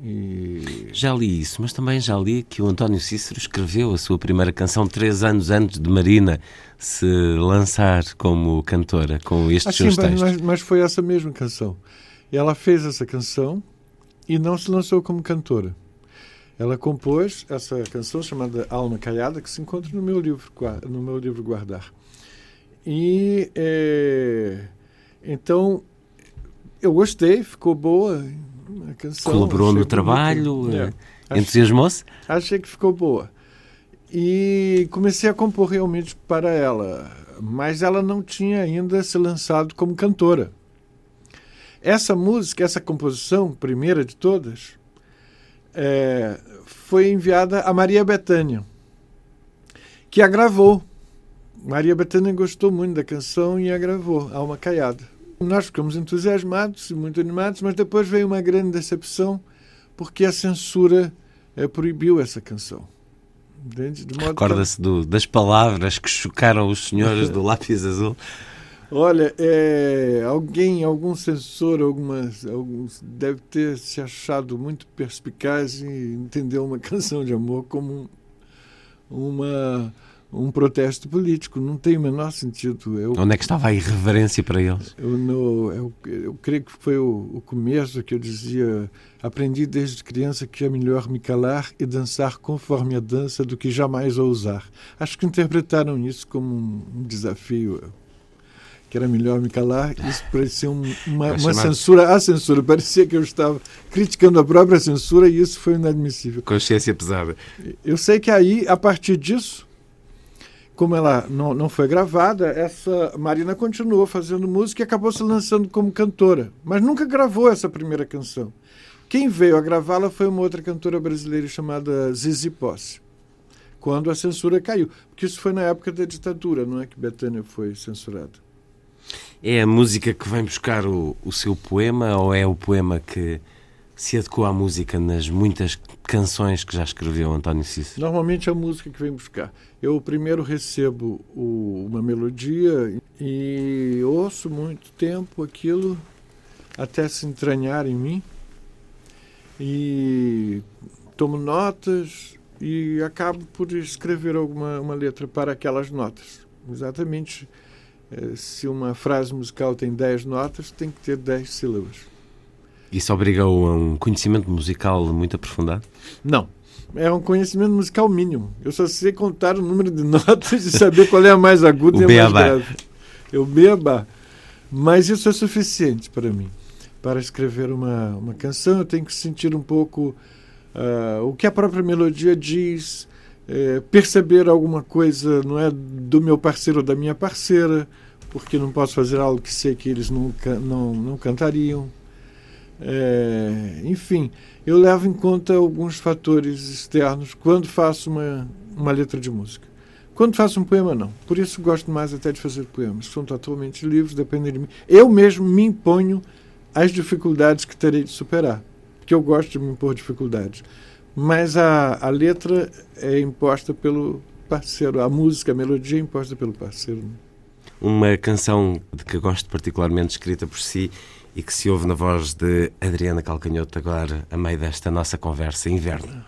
E... Já li isso, mas também já li que o António Cícero escreveu a sua primeira canção três anos antes de Marina se lançar como cantora com estes ah, seus sim, textos. Mas, mas foi essa mesma canção. Ela fez essa canção e não se lançou como cantora. Ela compôs essa canção chamada Alma Caiada, que se encontra no meu livro, no meu livro Guardar. E é, então eu gostei, ficou boa a canção. Colaborou no trabalho, é, entusiasmou-se? Achei que ficou boa. E comecei a compor realmente para ela, mas ela não tinha ainda se lançado como cantora. Essa música, essa composição, primeira de todas, é, foi enviada a Maria Bethânia, que a gravou. Maria Bethânia gostou muito da canção e a gravou, Alma Caiada. Nós ficamos entusiasmados e muito animados, mas depois veio uma grande decepção porque a censura é, proibiu essa canção. Recorda-se das palavras que chocaram os senhores do [laughs] lápis azul? Olha, é, alguém, algum censor, algumas, alguns, deve ter se achado muito perspicaz e entendeu uma [laughs] canção de amor como uma um protesto político. Não tem o menor sentido. Eu, Onde é que estava a irreverência para eles? Eu, no, eu, eu creio que foi o, o, começo que eu dizia: aprendi desde criança que é melhor me calar e dançar conforme a dança do que jamais ousar. Acho que interpretaram isso como um, um desafio. Que era melhor me calar, isso parecia um, uma, uma censura à censura. Parecia que eu estava criticando a própria censura e isso foi inadmissível. Consciência pesada. Eu sei que aí, a partir disso, como ela não, não foi gravada, essa Marina continuou fazendo música e acabou se lançando como cantora, mas nunca gravou essa primeira canção. Quem veio a gravá-la foi uma outra cantora brasileira chamada Zizi Posse, quando a censura caiu, porque isso foi na época da ditadura, não é que Betânia foi censurada. É a música que vem buscar o, o seu poema ou é o poema que se adequou à música nas muitas canções que já escreveu António Cícero? Normalmente é a música que vem buscar. Eu primeiro recebo o, uma melodia e ouço muito tempo aquilo até se entranhar em mim e tomo notas e acabo por escrever alguma uma letra para aquelas notas. Exatamente, se uma frase musical tem 10 notas, tem que ter 10 sílabas. Isso obriga-o a um conhecimento musical muito aprofundado? Não. É um conhecimento musical mínimo. Eu só sei contar o número de [laughs] notas e saber qual é a mais aguda e a mais grave. Eu beba. Mas isso é suficiente para mim. Para escrever uma, uma canção, eu tenho que sentir um pouco uh, o que a própria melodia diz, é, perceber alguma coisa, não é do meu parceiro ou da minha parceira, porque não posso fazer algo que sei que eles nunca não, não cantariam. É, enfim, eu levo em conta alguns fatores externos quando faço uma, uma letra de música. Quando faço um poema, não. Por isso gosto mais até de fazer poemas. São totalmente livres, dependem de mim. Eu mesmo me imponho as dificuldades que terei de superar, porque eu gosto de me impor dificuldades. Mas a, a letra é imposta pelo parceiro, a música, a melodia é imposta pelo parceiro. Uma canção de que gosto particularmente, escrita por si, e que se ouve na voz de Adriana Calcanhoto agora, a meio desta nossa conversa inverno.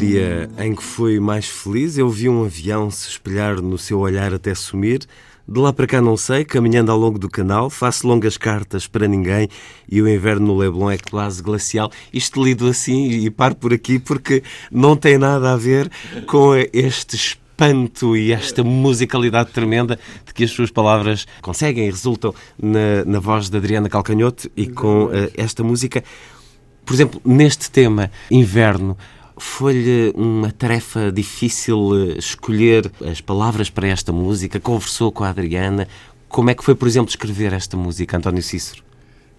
Dia em que fui mais feliz, eu vi um avião se espelhar no seu olhar até sumir. De lá para cá não sei, caminhando ao longo do canal, faço longas cartas para ninguém e o inverno no Leblon é quase glacial. Isto lido assim e paro por aqui porque não tem nada a ver com este espanto e esta musicalidade tremenda de que as suas palavras conseguem e resultam na, na voz de Adriana Calcanhoto e com eh, esta música. Por exemplo, neste tema, inverno, foi-lhe uma tarefa difícil eh, escolher as palavras para esta música? Conversou com a Adriana? Como é que foi, por exemplo, escrever esta música, António Cícero?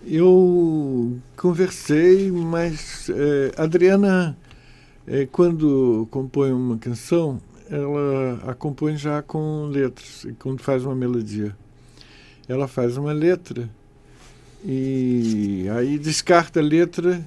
Eu conversei, mas eh, Adriana, eh, quando compõe uma canção, ela a compõe já com letras, quando faz uma melodia. Ela faz uma letra e aí descarta a letra.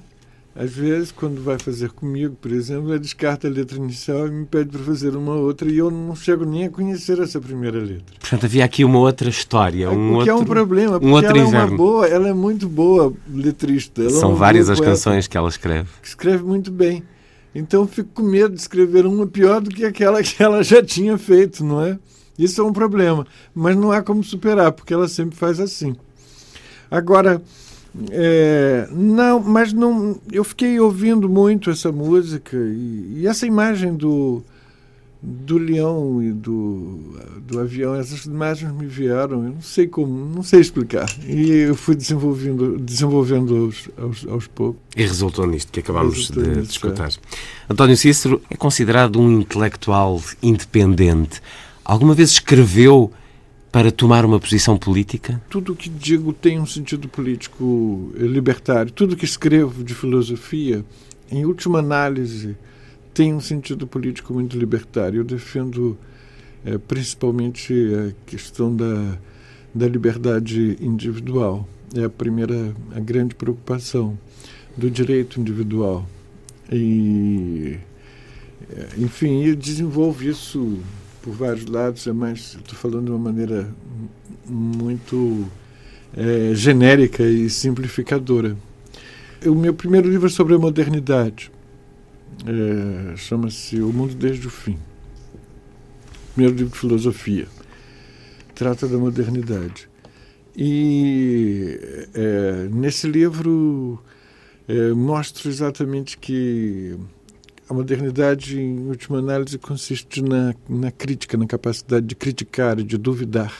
Às vezes, quando vai fazer comigo, por exemplo, ela descarta a letra inicial e me pede para fazer uma outra e eu não chego nem a conhecer essa primeira letra. Portanto, havia aqui uma outra história, um o que outro, é um problema, porque um outro ela é uma boa, ela é muito boa letrista. É São uma várias as canções que ela escreve. Escreve muito bem. Então fico com medo de escrever uma pior do que aquela que ela já tinha feito, não é? Isso é um problema. Mas não há como superar, porque ela sempre faz assim. Agora, é, não, mas não. Eu fiquei ouvindo muito essa música e, e essa imagem do, do leão e do, do avião, essas imagens me vieram, eu não sei como, não sei explicar. E eu fui desenvolvendo, desenvolvendo aos, aos, aos poucos. E resultou nisto que acabámos de, de escutar. António Cícero é considerado um intelectual independente. Alguma vez escreveu para tomar uma posição política? Tudo o que digo tem um sentido político libertário. Tudo que escrevo de filosofia, em última análise, tem um sentido político muito libertário. Eu defendo eh, principalmente a questão da, da liberdade individual. É a primeira, a grande preocupação do direito individual. E, eh, enfim, eu desenvolvo isso por vários lados, é mais, estou falando de uma maneira muito é, genérica e simplificadora. O meu primeiro livro é sobre a modernidade. É, Chama-se O Mundo Desde o Fim. Primeiro livro de filosofia. Trata da modernidade. E é, nesse livro é, mostro exatamente que a modernidade, em última análise, consiste na, na crítica, na capacidade de criticar e de duvidar.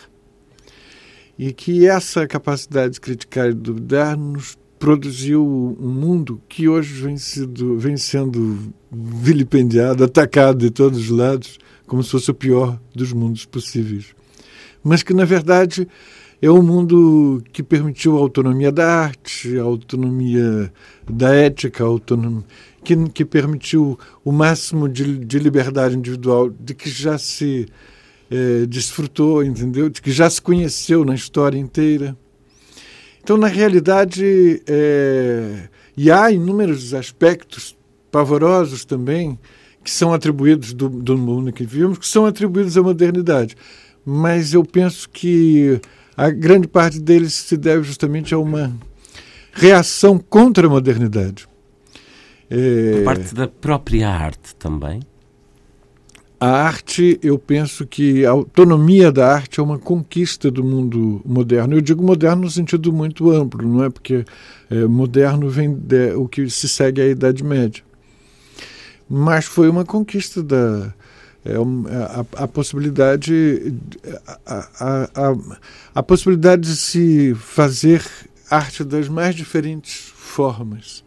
E que essa capacidade de criticar e duvidar nos produziu um mundo que hoje vem, sido, vem sendo vilipendiado, atacado de todos os lados, como se fosse o pior dos mundos possíveis. Mas que, na verdade, é um mundo que permitiu a autonomia da arte, a autonomia da ética, a autonomia, que, que permitiu o máximo de, de liberdade individual de que já se é, desfrutou, entendeu? De que já se conheceu na história inteira. Então, na realidade, é, e há inúmeros aspectos pavorosos também que são atribuídos do, do mundo que vivemos, que são atribuídos à modernidade. Mas eu penso que a grande parte deles se deve justamente a uma reação contra a modernidade. É, Por parte da própria arte também? A arte, eu penso que a autonomia da arte é uma conquista do mundo moderno. Eu digo moderno no sentido muito amplo, não é? Porque é, moderno vem de, o que se segue à Idade Média. Mas foi uma conquista da, é, a, a, possibilidade a, a, a, possibilidade de se fazer arte das mais diferentes formas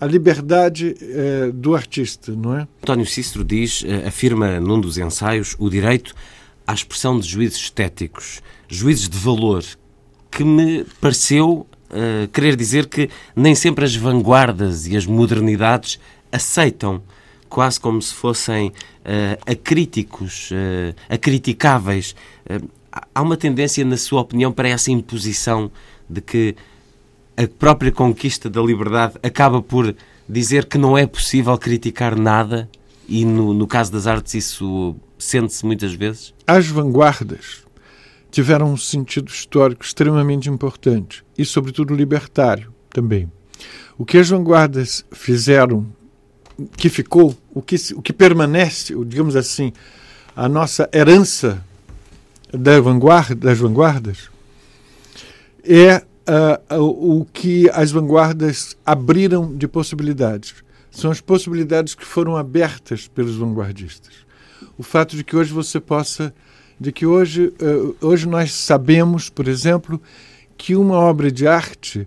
a liberdade eh, do artista, não é? António Cícero diz, eh, afirma num dos ensaios, o direito à expressão de juízes estéticos, juízes de valor, que me pareceu uh, querer dizer que nem sempre as vanguardas e as modernidades aceitam, quase como se fossem acríticos, acriticáveis. Há uma tendência, na sua opinião, para essa imposição de que a própria conquista da liberdade acaba por dizer que não é possível criticar nada e no, no caso das artes isso sente-se muitas vezes? As vanguardas tiveram um sentido histórico extremamente importante e, sobretudo, libertário também. O que as vanguardas fizeram, que ficou, o que, o que permanece, digamos assim, a nossa herança da vanguarda, das vanguardas, é uh, o que as vanguardas abriram de possibilidades. São as possibilidades que foram abertas pelos vanguardistas. O fato de que hoje você possa, de que hoje, uh, hoje nós sabemos, por exemplo, que uma obra de arte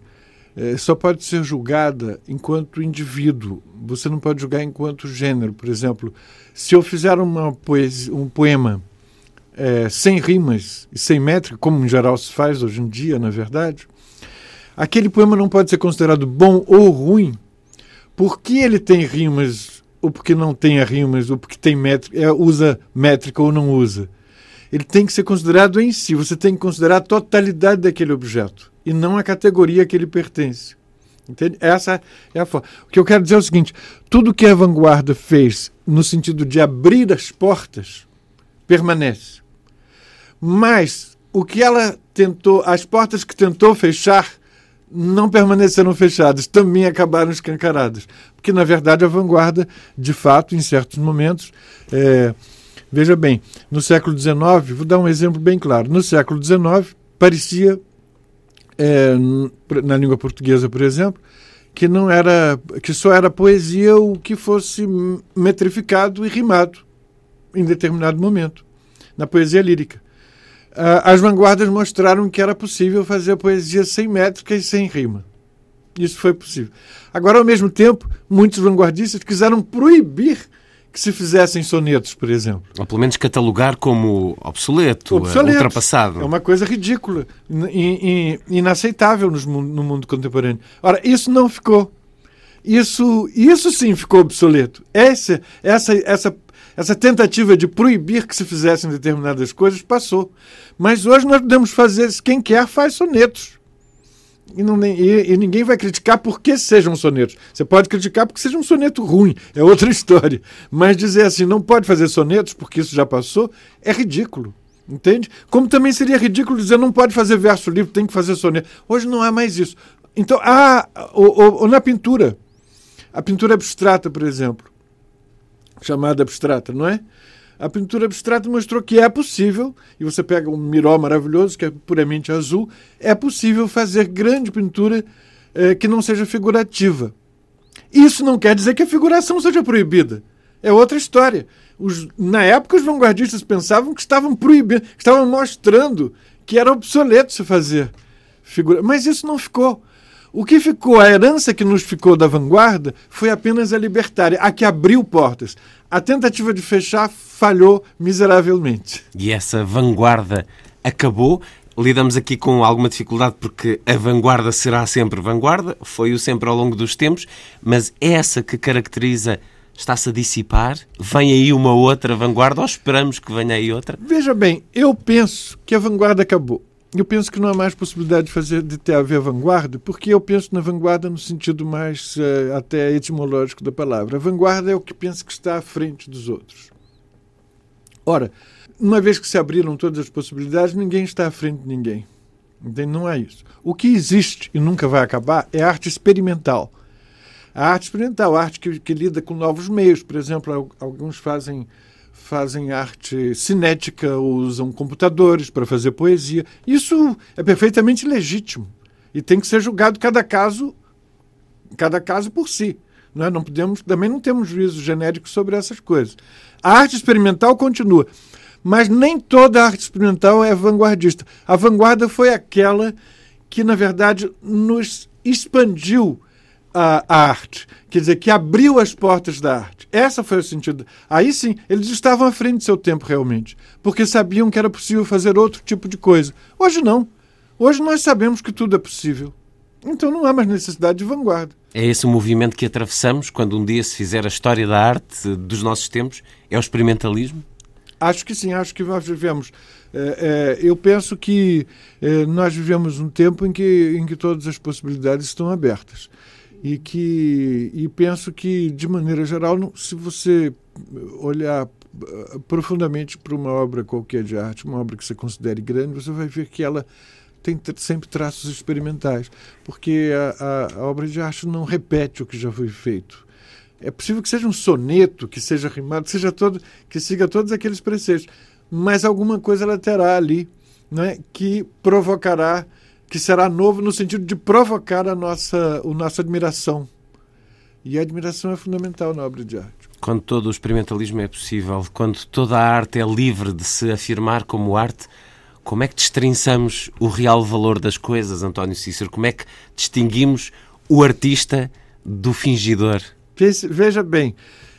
uh, só pode ser julgada enquanto indivíduo. Você não pode julgar enquanto gênero. Por exemplo, se eu fizer uma poesia, um poema é, sem rimas e sem métrica, como em geral se faz hoje em dia, na verdade, aquele poema não pode ser considerado bom ou ruim porque ele tem rimas ou porque não tem rimas ou porque tem métrica, é, usa métrica ou não usa. Ele tem que ser considerado em si. Você tem que considerar a totalidade daquele objeto e não a categoria a que ele pertence. Entende? Essa é a forma. O que eu quero dizer é o seguinte: tudo que a vanguarda fez no sentido de abrir as portas permanece. Mas o que ela tentou, as portas que tentou fechar, não permaneceram fechadas, também acabaram escancaradas. Porque, na verdade, a vanguarda, de fato, em certos momentos. É, veja bem, no século XIX, vou dar um exemplo bem claro: no século XIX, parecia, é, na língua portuguesa, por exemplo, que não era que só era poesia o que fosse metrificado e rimado em determinado momento na poesia lírica as vanguardas mostraram que era possível fazer poesia sem métrica e sem rima. Isso foi possível. Agora, ao mesmo tempo, muitos vanguardistas quiseram proibir que se fizessem sonetos, por exemplo. Ou pelo menos catalogar como obsoleto, obsoleto. ultrapassado. É uma coisa ridícula e, inaceitável no mundo contemporâneo. Ora, isso não ficou. Isso, isso sim ficou obsoleto. Essa, essa, essa essa tentativa de proibir que se fizessem determinadas coisas passou. Mas hoje nós podemos fazer, quem quer faz sonetos. E, não, e, e, ninguém vai criticar porque sejam sonetos. Você pode criticar porque seja um soneto ruim, é outra [laughs] história. Mas dizer assim, não pode fazer sonetos porque isso já passou, é ridículo. Entende? Como também seria ridículo dizer não pode fazer verso livre, tem que fazer soneto. Hoje não há mais isso. Então, há, ou, ou na pintura, a pintura abstrata, por exemplo, chamada abstrata, não é? A pintura abstrata mostrou que é possível, e você pega um miró maravilhoso, que é puramente azul, é possível fazer grande pintura eh, que não seja figurativa. Isso não quer dizer que a figuração seja proibida. É outra história. Os, na época, os vanguardistas pensavam que estavam proibindo, estavam mostrando que era obsoleto se fazer figura. Mas isso não ficou. O que ficou, a herança que nos ficou da vanguarda foi apenas a libertária, a que abriu portas. A tentativa de fechar falhou miseravelmente. E essa vanguarda acabou. Lidamos aqui com alguma dificuldade porque a vanguarda será sempre vanguarda, foi o sempre ao longo dos tempos, mas essa que caracteriza está-se a dissipar? Vem aí uma outra vanguarda ou esperamos que venha aí outra? Veja bem, eu penso que a vanguarda acabou. Eu penso que não há mais possibilidade de fazer de ter haver vanguarda, porque eu penso na vanguarda no sentido mais uh, até etimológico da palavra. A vanguarda é o que pensa que está à frente dos outros. Ora, uma vez que se abriram todas as possibilidades, ninguém está à frente de ninguém. Não é isso. O que existe e nunca vai acabar é a arte experimental. A arte experimental, a arte que, que lida com novos meios. Por exemplo, alguns fazem fazem arte cinética, usam computadores para fazer poesia. Isso é perfeitamente legítimo e tem que ser julgado cada caso, cada caso por si. Não, é? não podemos, também não temos juízo genérico sobre essas coisas. A arte experimental continua, mas nem toda arte experimental é vanguardista. A vanguarda foi aquela que, na verdade, nos expandiu a, a arte, quer dizer, que abriu as portas da arte. Essa foi o sentido. Aí sim, eles estavam à frente do seu tempo realmente, porque sabiam que era possível fazer outro tipo de coisa. Hoje não. Hoje nós sabemos que tudo é possível. Então não há mais necessidade de vanguarda. É esse o movimento que atravessamos quando um dia se fizer a história da arte dos nossos tempos? É o experimentalismo? Acho que sim, acho que nós vivemos. É, é, eu penso que é, nós vivemos um tempo em que, em que todas as possibilidades estão abertas e que e penso que de maneira geral se você olhar eh, profundamente para uma obra qualquer de arte uma obra que você considere grande você vai ver que ela tem sempre traços experimentais. Porque a, a, a obra de arte não repete o que já foi feito. É possível que seja um soneto que seja rimado seja todo que siga todos aqueles preceitos mas alguma coisa ela terá ali né, que provocará que será novo no sentido de provocar a nossa, a nossa admiração. E a admiração é fundamental na obra de arte. Quando todo o experimentalismo é possível, quando toda a arte é livre de se afirmar como arte, como é que destrinçamos o real valor das coisas, António Cícero? Como é que distinguimos o artista do fingidor? Veja bem,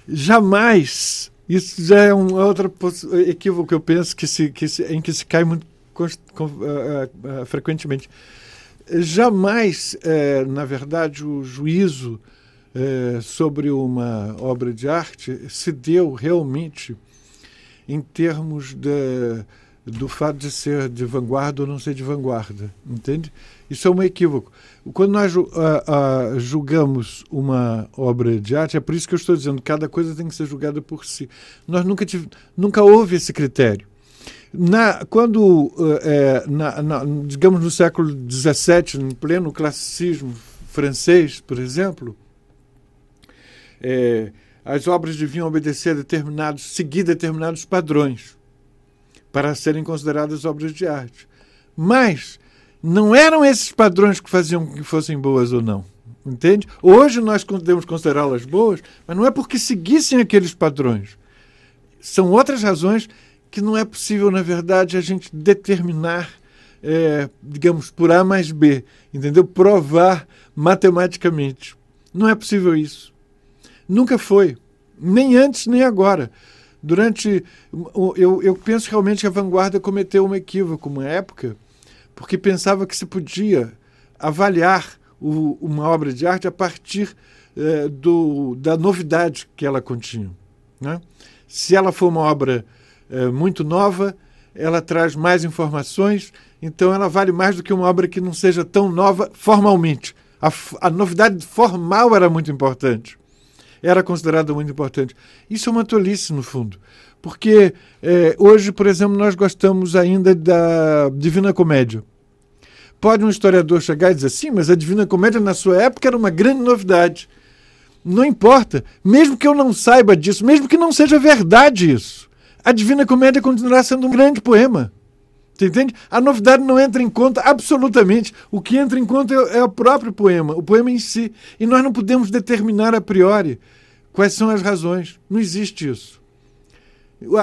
jamais, isso já é um outro equívoco que eu penso que se, que se, em que se cai muito frequentemente. Jamais, uh, na verdade, o juízo sobre uma obra de arte se deu realmente em termos de, do fato de ser de vanguarda ou não ser de vanguarda, entende? Isso é um equívoco. Quando nós julgamos uma obra de arte, é por isso que eu estou dizendo, cada coisa tem que ser julgada por si. Nós nunca, tive, nunca houve esse critério. Na, quando, é, na, na, digamos, no século XVII, no pleno classicismo francês, por exemplo, é, as obras deviam obedecer a determinados, seguir determinados padrões para serem consideradas obras de arte. Mas não eram esses padrões que faziam que fossem boas ou não. Entende? Hoje nós podemos considerá-las boas, mas não é porque seguissem aqueles padrões. São outras razões que não é possível, na verdade, a gente determinar, é, digamos, por A mais B, entendeu? Provar matematicamente. Não é possível isso. Nunca foi. Nem antes, nem agora. Durante. Eu, eu penso realmente que a vanguarda cometeu um equívoco, uma época, porque pensava que se podia avaliar o, uma obra de arte a partir é, do, da novidade que ela continha. Né? Se ela for uma obra é, muito nova, ela traz mais informações, então ela vale mais do que uma obra que não seja tão nova formalmente. A, a novidade formal era muito importante. Era considerada muito importante. Isso é uma tolice, no fundo. Porque é, hoje, por exemplo, nós gostamos ainda da Divina Comédia. Pode um historiador chegar e dizer sim, mas a Divina Comédia na sua época era uma grande novidade. Não importa, mesmo que eu não saiba disso, mesmo que não seja verdade isso a Divina Comédia continuará sendo um grande poema. Você entende? A novidade não entra em conta absolutamente. O que entra em conta é, é o próprio poema, o poema em si. E nós não podemos determinar a priori quais são as razões. Não existe isso.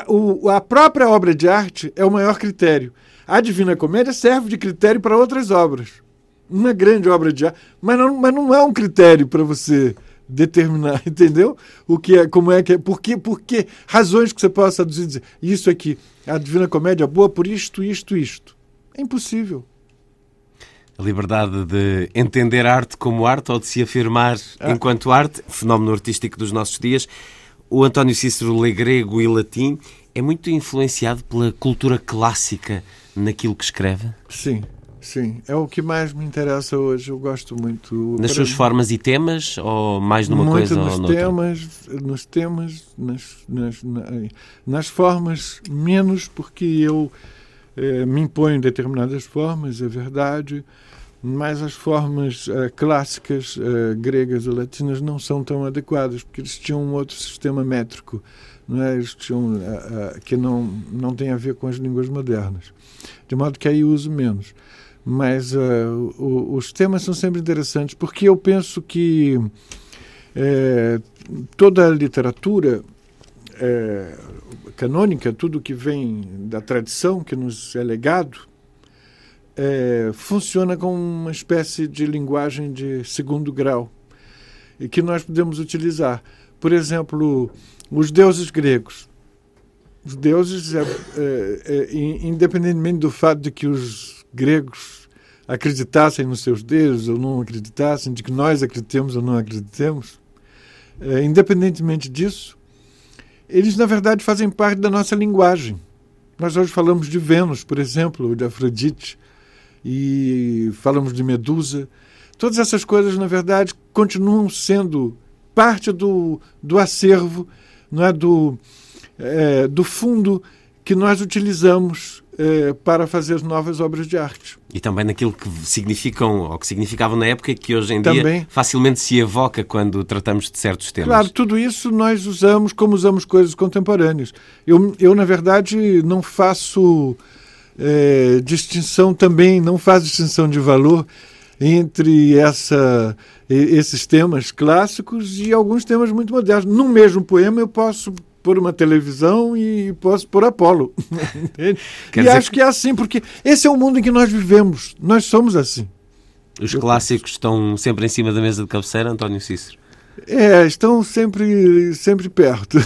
O, a própria obra de arte é o maior critério. A Divina Comédia serve de critério para outras obras. uma grande obra de arte, mas não, mas não é um critério para você determinar, [laughs] entendeu? O que é, como é que é, por que, por que razões que você possa dizer, dizer isso aqui, a Divina Comédia é boa por isto, isto, isto. É impossível. A liberdade de entender arte como arte ou de se afirmar ah. enquanto arte, fenómeno artístico dos nossos dias. O António Cícero lê grego e latim. É muito influenciado pela cultura clássica naquilo que escreve? Sim, Sim, é o que mais me interessa hoje. Eu gosto muito. Nas suas formas e temas ou mais numa muito coisa nos ou noutra? temas, nos temas, nas, nas, nas formas menos porque eu eh, me imponho determinadas formas, é verdade, mas as formas eh, clássicas eh, gregas e latinas não são tão adequadas porque eles tinham um outro sistema métrico, não é? Eles tinham que não não tem a ver com as línguas modernas, de modo que aí uso menos mas uh, o, os temas são sempre interessantes, porque eu penso que é, toda a literatura é, canônica, tudo que vem da tradição, que nos é legado, é, funciona como uma espécie de linguagem de segundo grau e que nós podemos utilizar. Por exemplo, os deuses gregos. Os deuses, independentemente do fato de que os gregos acreditassem nos seus deuses ou não acreditassem, de que nós acreditemos ou não acreditemos, é, independentemente disso, eles na verdade fazem parte da nossa linguagem. Nós hoje falamos de Vênus, por exemplo, ou de Afrodite, e falamos de Medusa. Todas essas coisas, na verdade, continuam sendo parte do, do acervo, não é do, é, do fundo que nós utilizamos para fazer novas obras de arte. E também naquilo que significam, ou que significavam na época, que hoje em também. dia facilmente se evoca quando tratamos de certos temas. Claro, tudo isso nós usamos como usamos coisas contemporâneas. Eu, eu na verdade, não faço é, distinção também, não faço distinção de valor entre essa, esses temas clássicos e alguns temas muito modernos. No mesmo poema eu posso por uma televisão e posso por Apolo. [laughs] e acho que... que é assim, porque esse é o mundo em que nós vivemos. Nós somos assim. Os clássicos estão sempre em cima da mesa de cabeceira, António Cícero? É, estão sempre, sempre perto.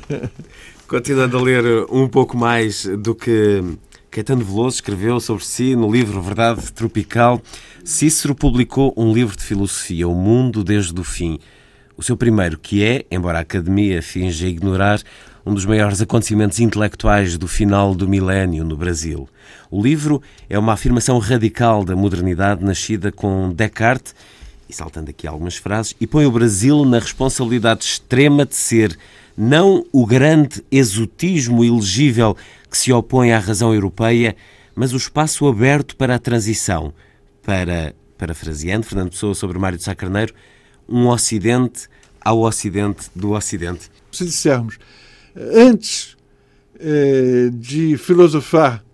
[laughs] Continuando a ler um pouco mais do que Caetano Veloso escreveu sobre si no livro Verdade Tropical, Cícero publicou um livro de filosofia, O Mundo desde o Fim. O seu primeiro, que é, embora a Academia finja ignorar, um dos maiores acontecimentos intelectuais do final do milénio no Brasil. O livro é uma afirmação radical da modernidade nascida com Descartes, e saltando aqui algumas frases, e põe o Brasil na responsabilidade extrema de ser não o grande exotismo elegível que se opõe à razão europeia, mas o espaço aberto para a transição, para, parafraseando Fernando Pessoa sobre Mário de Sá Carneiro, um Ocidente ao Ocidente do Ocidente. Se dissermos, antes eh, de filosofar,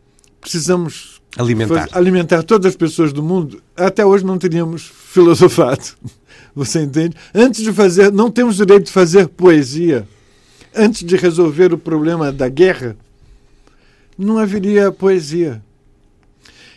precisamos alimentar. alimentar todas as pessoas do mundo, até hoje não teríamos filosofado. [laughs] Você entende? Antes de fazer, não temos direito de fazer poesia. Antes de resolver o problema da guerra, não haveria poesia.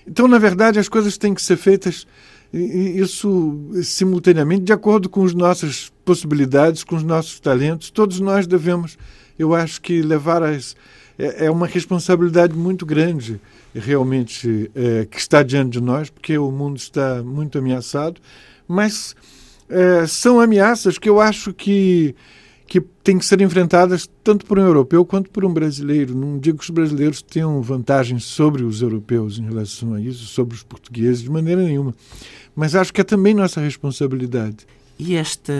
Então, na verdade, as coisas têm que ser feitas isso simultaneamente, de acordo com as nossas possibilidades, com os nossos talentos. Todos nós devemos, eu acho que levar as. É, é uma responsabilidade muito grande, realmente, é, que está diante de nós, porque o mundo está muito ameaçado, mas é, são ameaças que eu acho que que têm que ser enfrentadas tanto por um europeu quanto por um brasileiro. Não digo que os brasileiros tenham vantagens sobre os europeus em relação a isso, sobre os portugueses, de maneira nenhuma mas acho que é também nossa responsabilidade. E esta,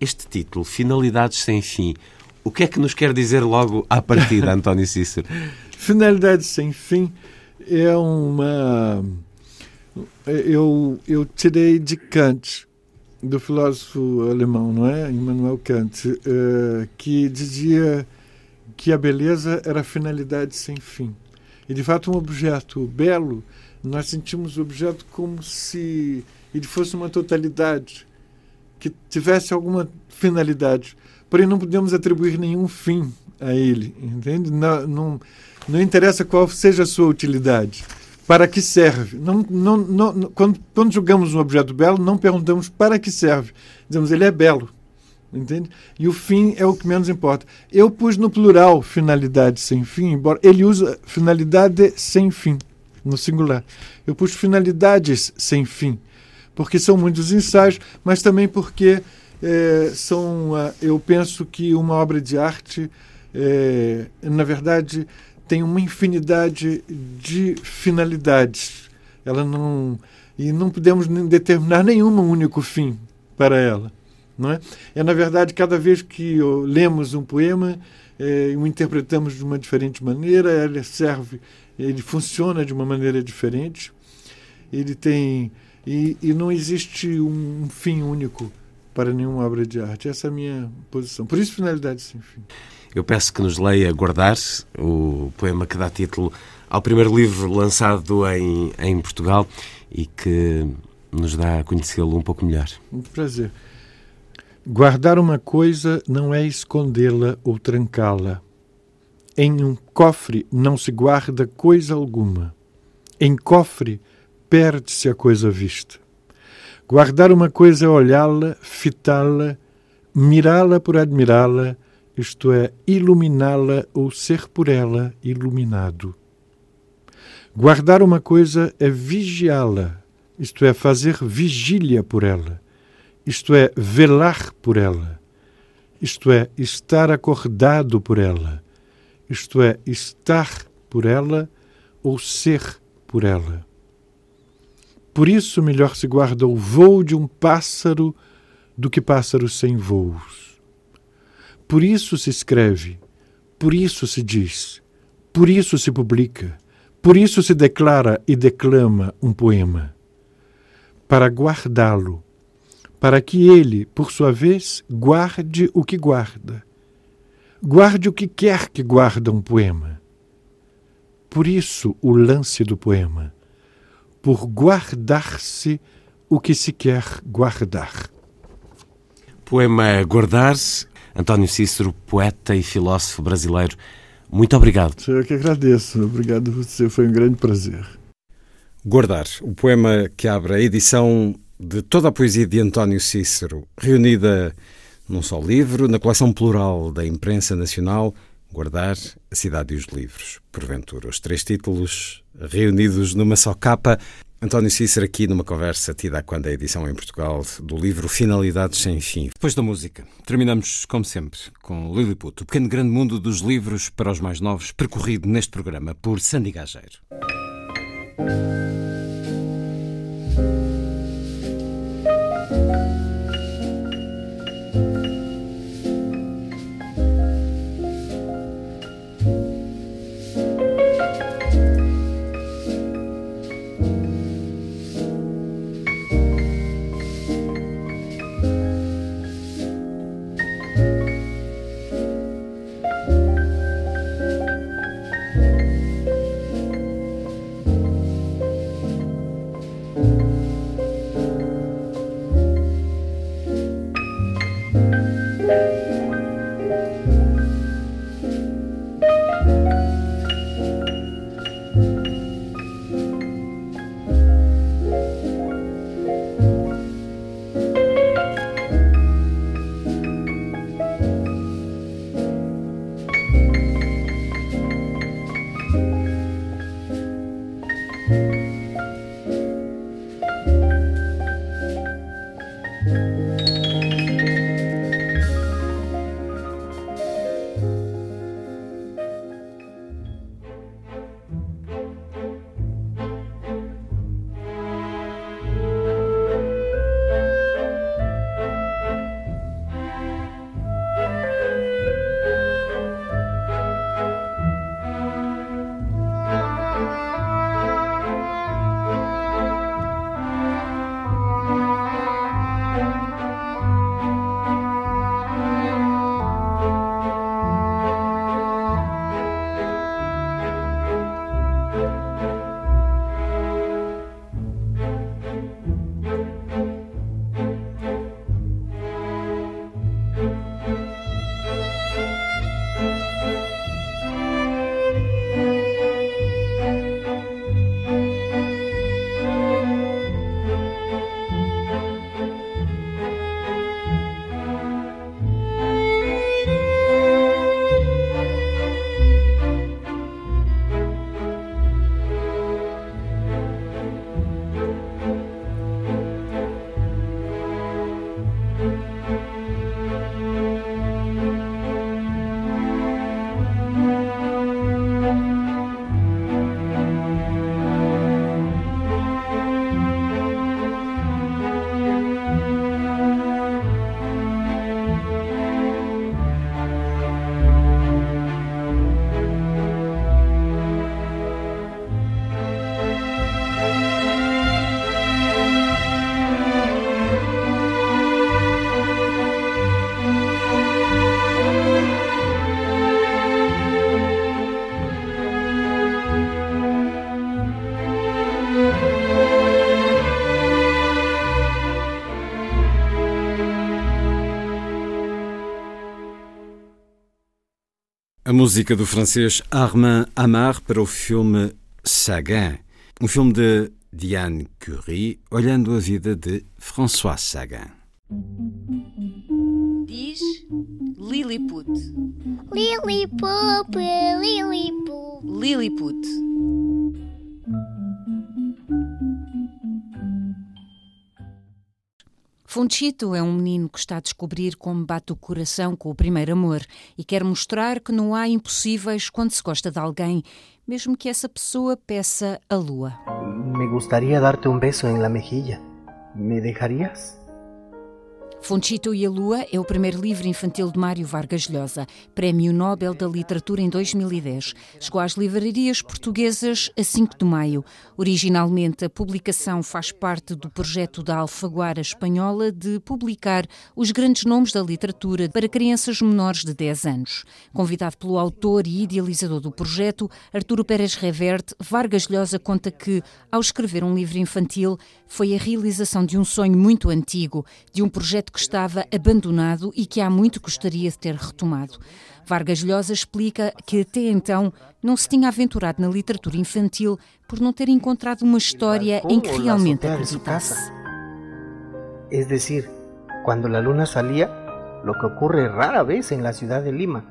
este título, Finalidades Sem Fim, o que é que nos quer dizer logo à partida, [laughs] António Cícero? Finalidades Sem Fim é uma. Eu, eu tirei de Kant, do filósofo alemão, não é? Immanuel Kant, uh, que dizia que a beleza era finalidade sem fim. E, de fato, um objeto belo nós sentimos o objeto como se ele fosse uma totalidade, que tivesse alguma finalidade. Porém, não podemos atribuir nenhum fim a ele, entende? Não, não, não interessa qual seja a sua utilidade. Para que serve. Não, não, não, quando, quando julgamos um objeto belo, não perguntamos para que serve. Dizemos, ele é belo. Entende? E o fim é o que menos importa. Eu pus no plural finalidade sem fim, embora ele usa finalidade sem fim, no singular. Eu pus finalidades sem fim, porque são muitos ensaios, mas também porque é, são. Uh, eu penso que uma obra de arte, é, na verdade, tem uma infinidade de finalidades. Ela não. E não podemos determinar nenhum único fim para ela. Não é? é, na verdade, cada vez que lemos um poema, é, o interpretamos de uma diferente maneira, ele serve, ele funciona de uma maneira diferente, ele tem. E, e não existe um, fim único para nenhuma obra de arte. Essa é a minha posição. Por isso, finalidade sem fim. Eu peço que nos leia Guardar, o poema que dá título ao primeiro livro lançado em, em Portugal e que nos dá a conhecê-lo um pouco melhor. Muito prazer. Guardar uma coisa não é escondê-la ou trancá-la. Em um cofre não se guarda coisa alguma. Em cofre perde-se a coisa vista. Guardar uma coisa é olhá-la, fitá-la, mirá-la por admirá-la, isto é, iluminá-la ou ser por ela iluminado. Guardar uma coisa é vigiá-la, isto é, fazer vigília por ela isto é, velar por ela, isto é, estar acordado por ela, isto é, estar por ela ou ser por ela. Por isso, melhor se guarda o voo de um pássaro do que pássaro sem voos. Por isso se escreve, por isso se diz, por isso se publica, por isso se declara e declama um poema. Para guardá-lo, para que ele, por sua vez, guarde o que guarda. Guarde o que quer que guarda um poema. Por isso o lance do poema, por guardar-se o que se quer guardar. Poema Guardar-se, António Cícero, poeta e filósofo brasileiro. Muito obrigado. Eu que agradeço. Obrigado a você, foi um grande prazer. Guardar, o poema que abre a edição de toda a poesia de António Cícero, reunida num só livro, na coleção plural da imprensa nacional, Guardar a Cidade e os Livros. Porventura, os três títulos reunidos numa só capa. António Cícero aqui numa conversa tida quando a edição em Portugal do livro Finalidades Sem Fim. Depois da música, terminamos, como sempre, com Lilliput, o pequeno grande mundo dos livros para os mais novos, percorrido neste programa por Sandy Gageiro. A música do francês Armand Amar para o filme Sagan, um filme de Diane Curie, olhando a vida de François Sagan. Diz Lilliput. Lilliput, Lilliput. Lilliput. Fonchito é um menino que está a descobrir como bate o coração com o primeiro amor e quer mostrar que não há impossíveis quando se gosta de alguém, mesmo que essa pessoa peça a lua. Me gustaría darte un beso en la mejilla. ¿Me dejarías? Fonchito e a Lua é o primeiro livro infantil de Mário Vargas Llosa, Prémio Nobel da Literatura em 2010. Chegou às livrarias portuguesas a 5 de maio. Originalmente, a publicação faz parte do projeto da Alfaguara Espanhola de publicar os grandes nomes da literatura para crianças menores de 10 anos. Convidado pelo autor e idealizador do projeto, Arturo Pérez Reverte, Vargas Llosa conta que, ao escrever um livro infantil, foi a realização de um sonho muito antigo, de um projeto que estava abandonado e que há muito gostaria de ter retomado. Vargas Llosa explica que até então não se tinha aventurado na literatura infantil por não ter encontrado uma história em que realmente acreditasse. Es decir, cuando la luna salía, lo que ocurre rara vez en la ciudad de Lima,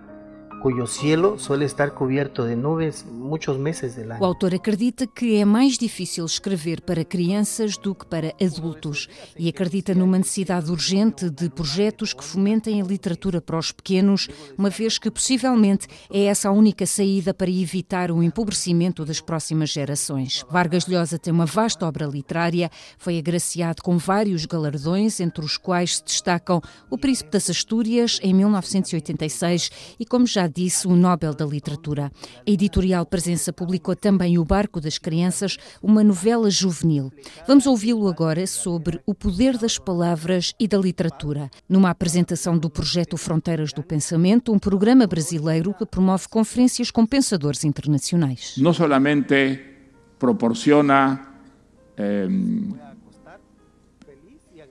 cuyo cielo suele estar cubierto de nubes muchos meses del O año. autor acredita que é mais difícil escrever para crianças do que para adultos e acredita numa necessidade urgente de projetos que fomentem a literatura para os pequenos, uma vez que possivelmente é essa a única saída para evitar o empobrecimento das próximas gerações. Vargas Llosa tem uma vasta obra literária, foi agraciado com vários galardões, entre os quais se destacam o Príncipe das Astúrias em 1986 e, como já disse, o Nobel da Literatura. A editorial Presença publicou também O Barco das Crianças, uma novela juvenil. Vamos ouvi-lo agora sobre o poder das palavras e da literatura, numa apresentação do projeto Fronteiras do Pensamento, um programa brasileiro que promove conferências com pensadores internacionais. no solamente proporciona eh,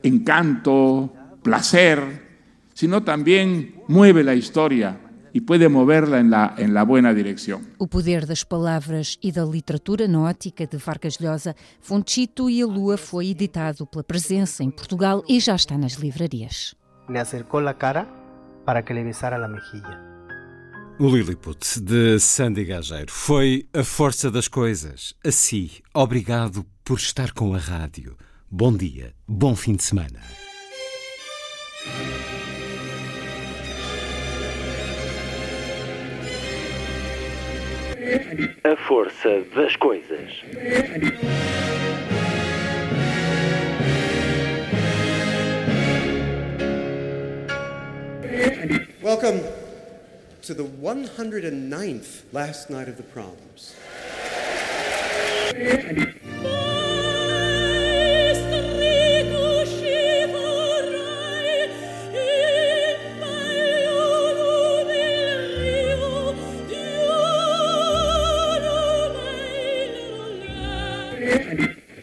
encanto, placer, sino también mueve la historia y puede moverla en la, en la buena dirección. O poder das palavras e da literatura na ótica de Vargas Llosa, Fonchito e a Lua foi editado pela Presença em Portugal e já está nas livrarias. Le acercó la cara para que le besara la mejilla. O Lilliput, de Sandy Gageiro, foi a força das coisas. Assim, obrigado por estar com a rádio. Bom dia, bom fim de semana. A força das coisas. Welcome to the 109th last night of the proms.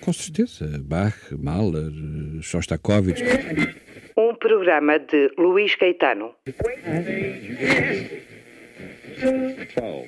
Com certeza. Bach, Mahler, Shostakovich. Um programa de Luís Caetano. Twelve.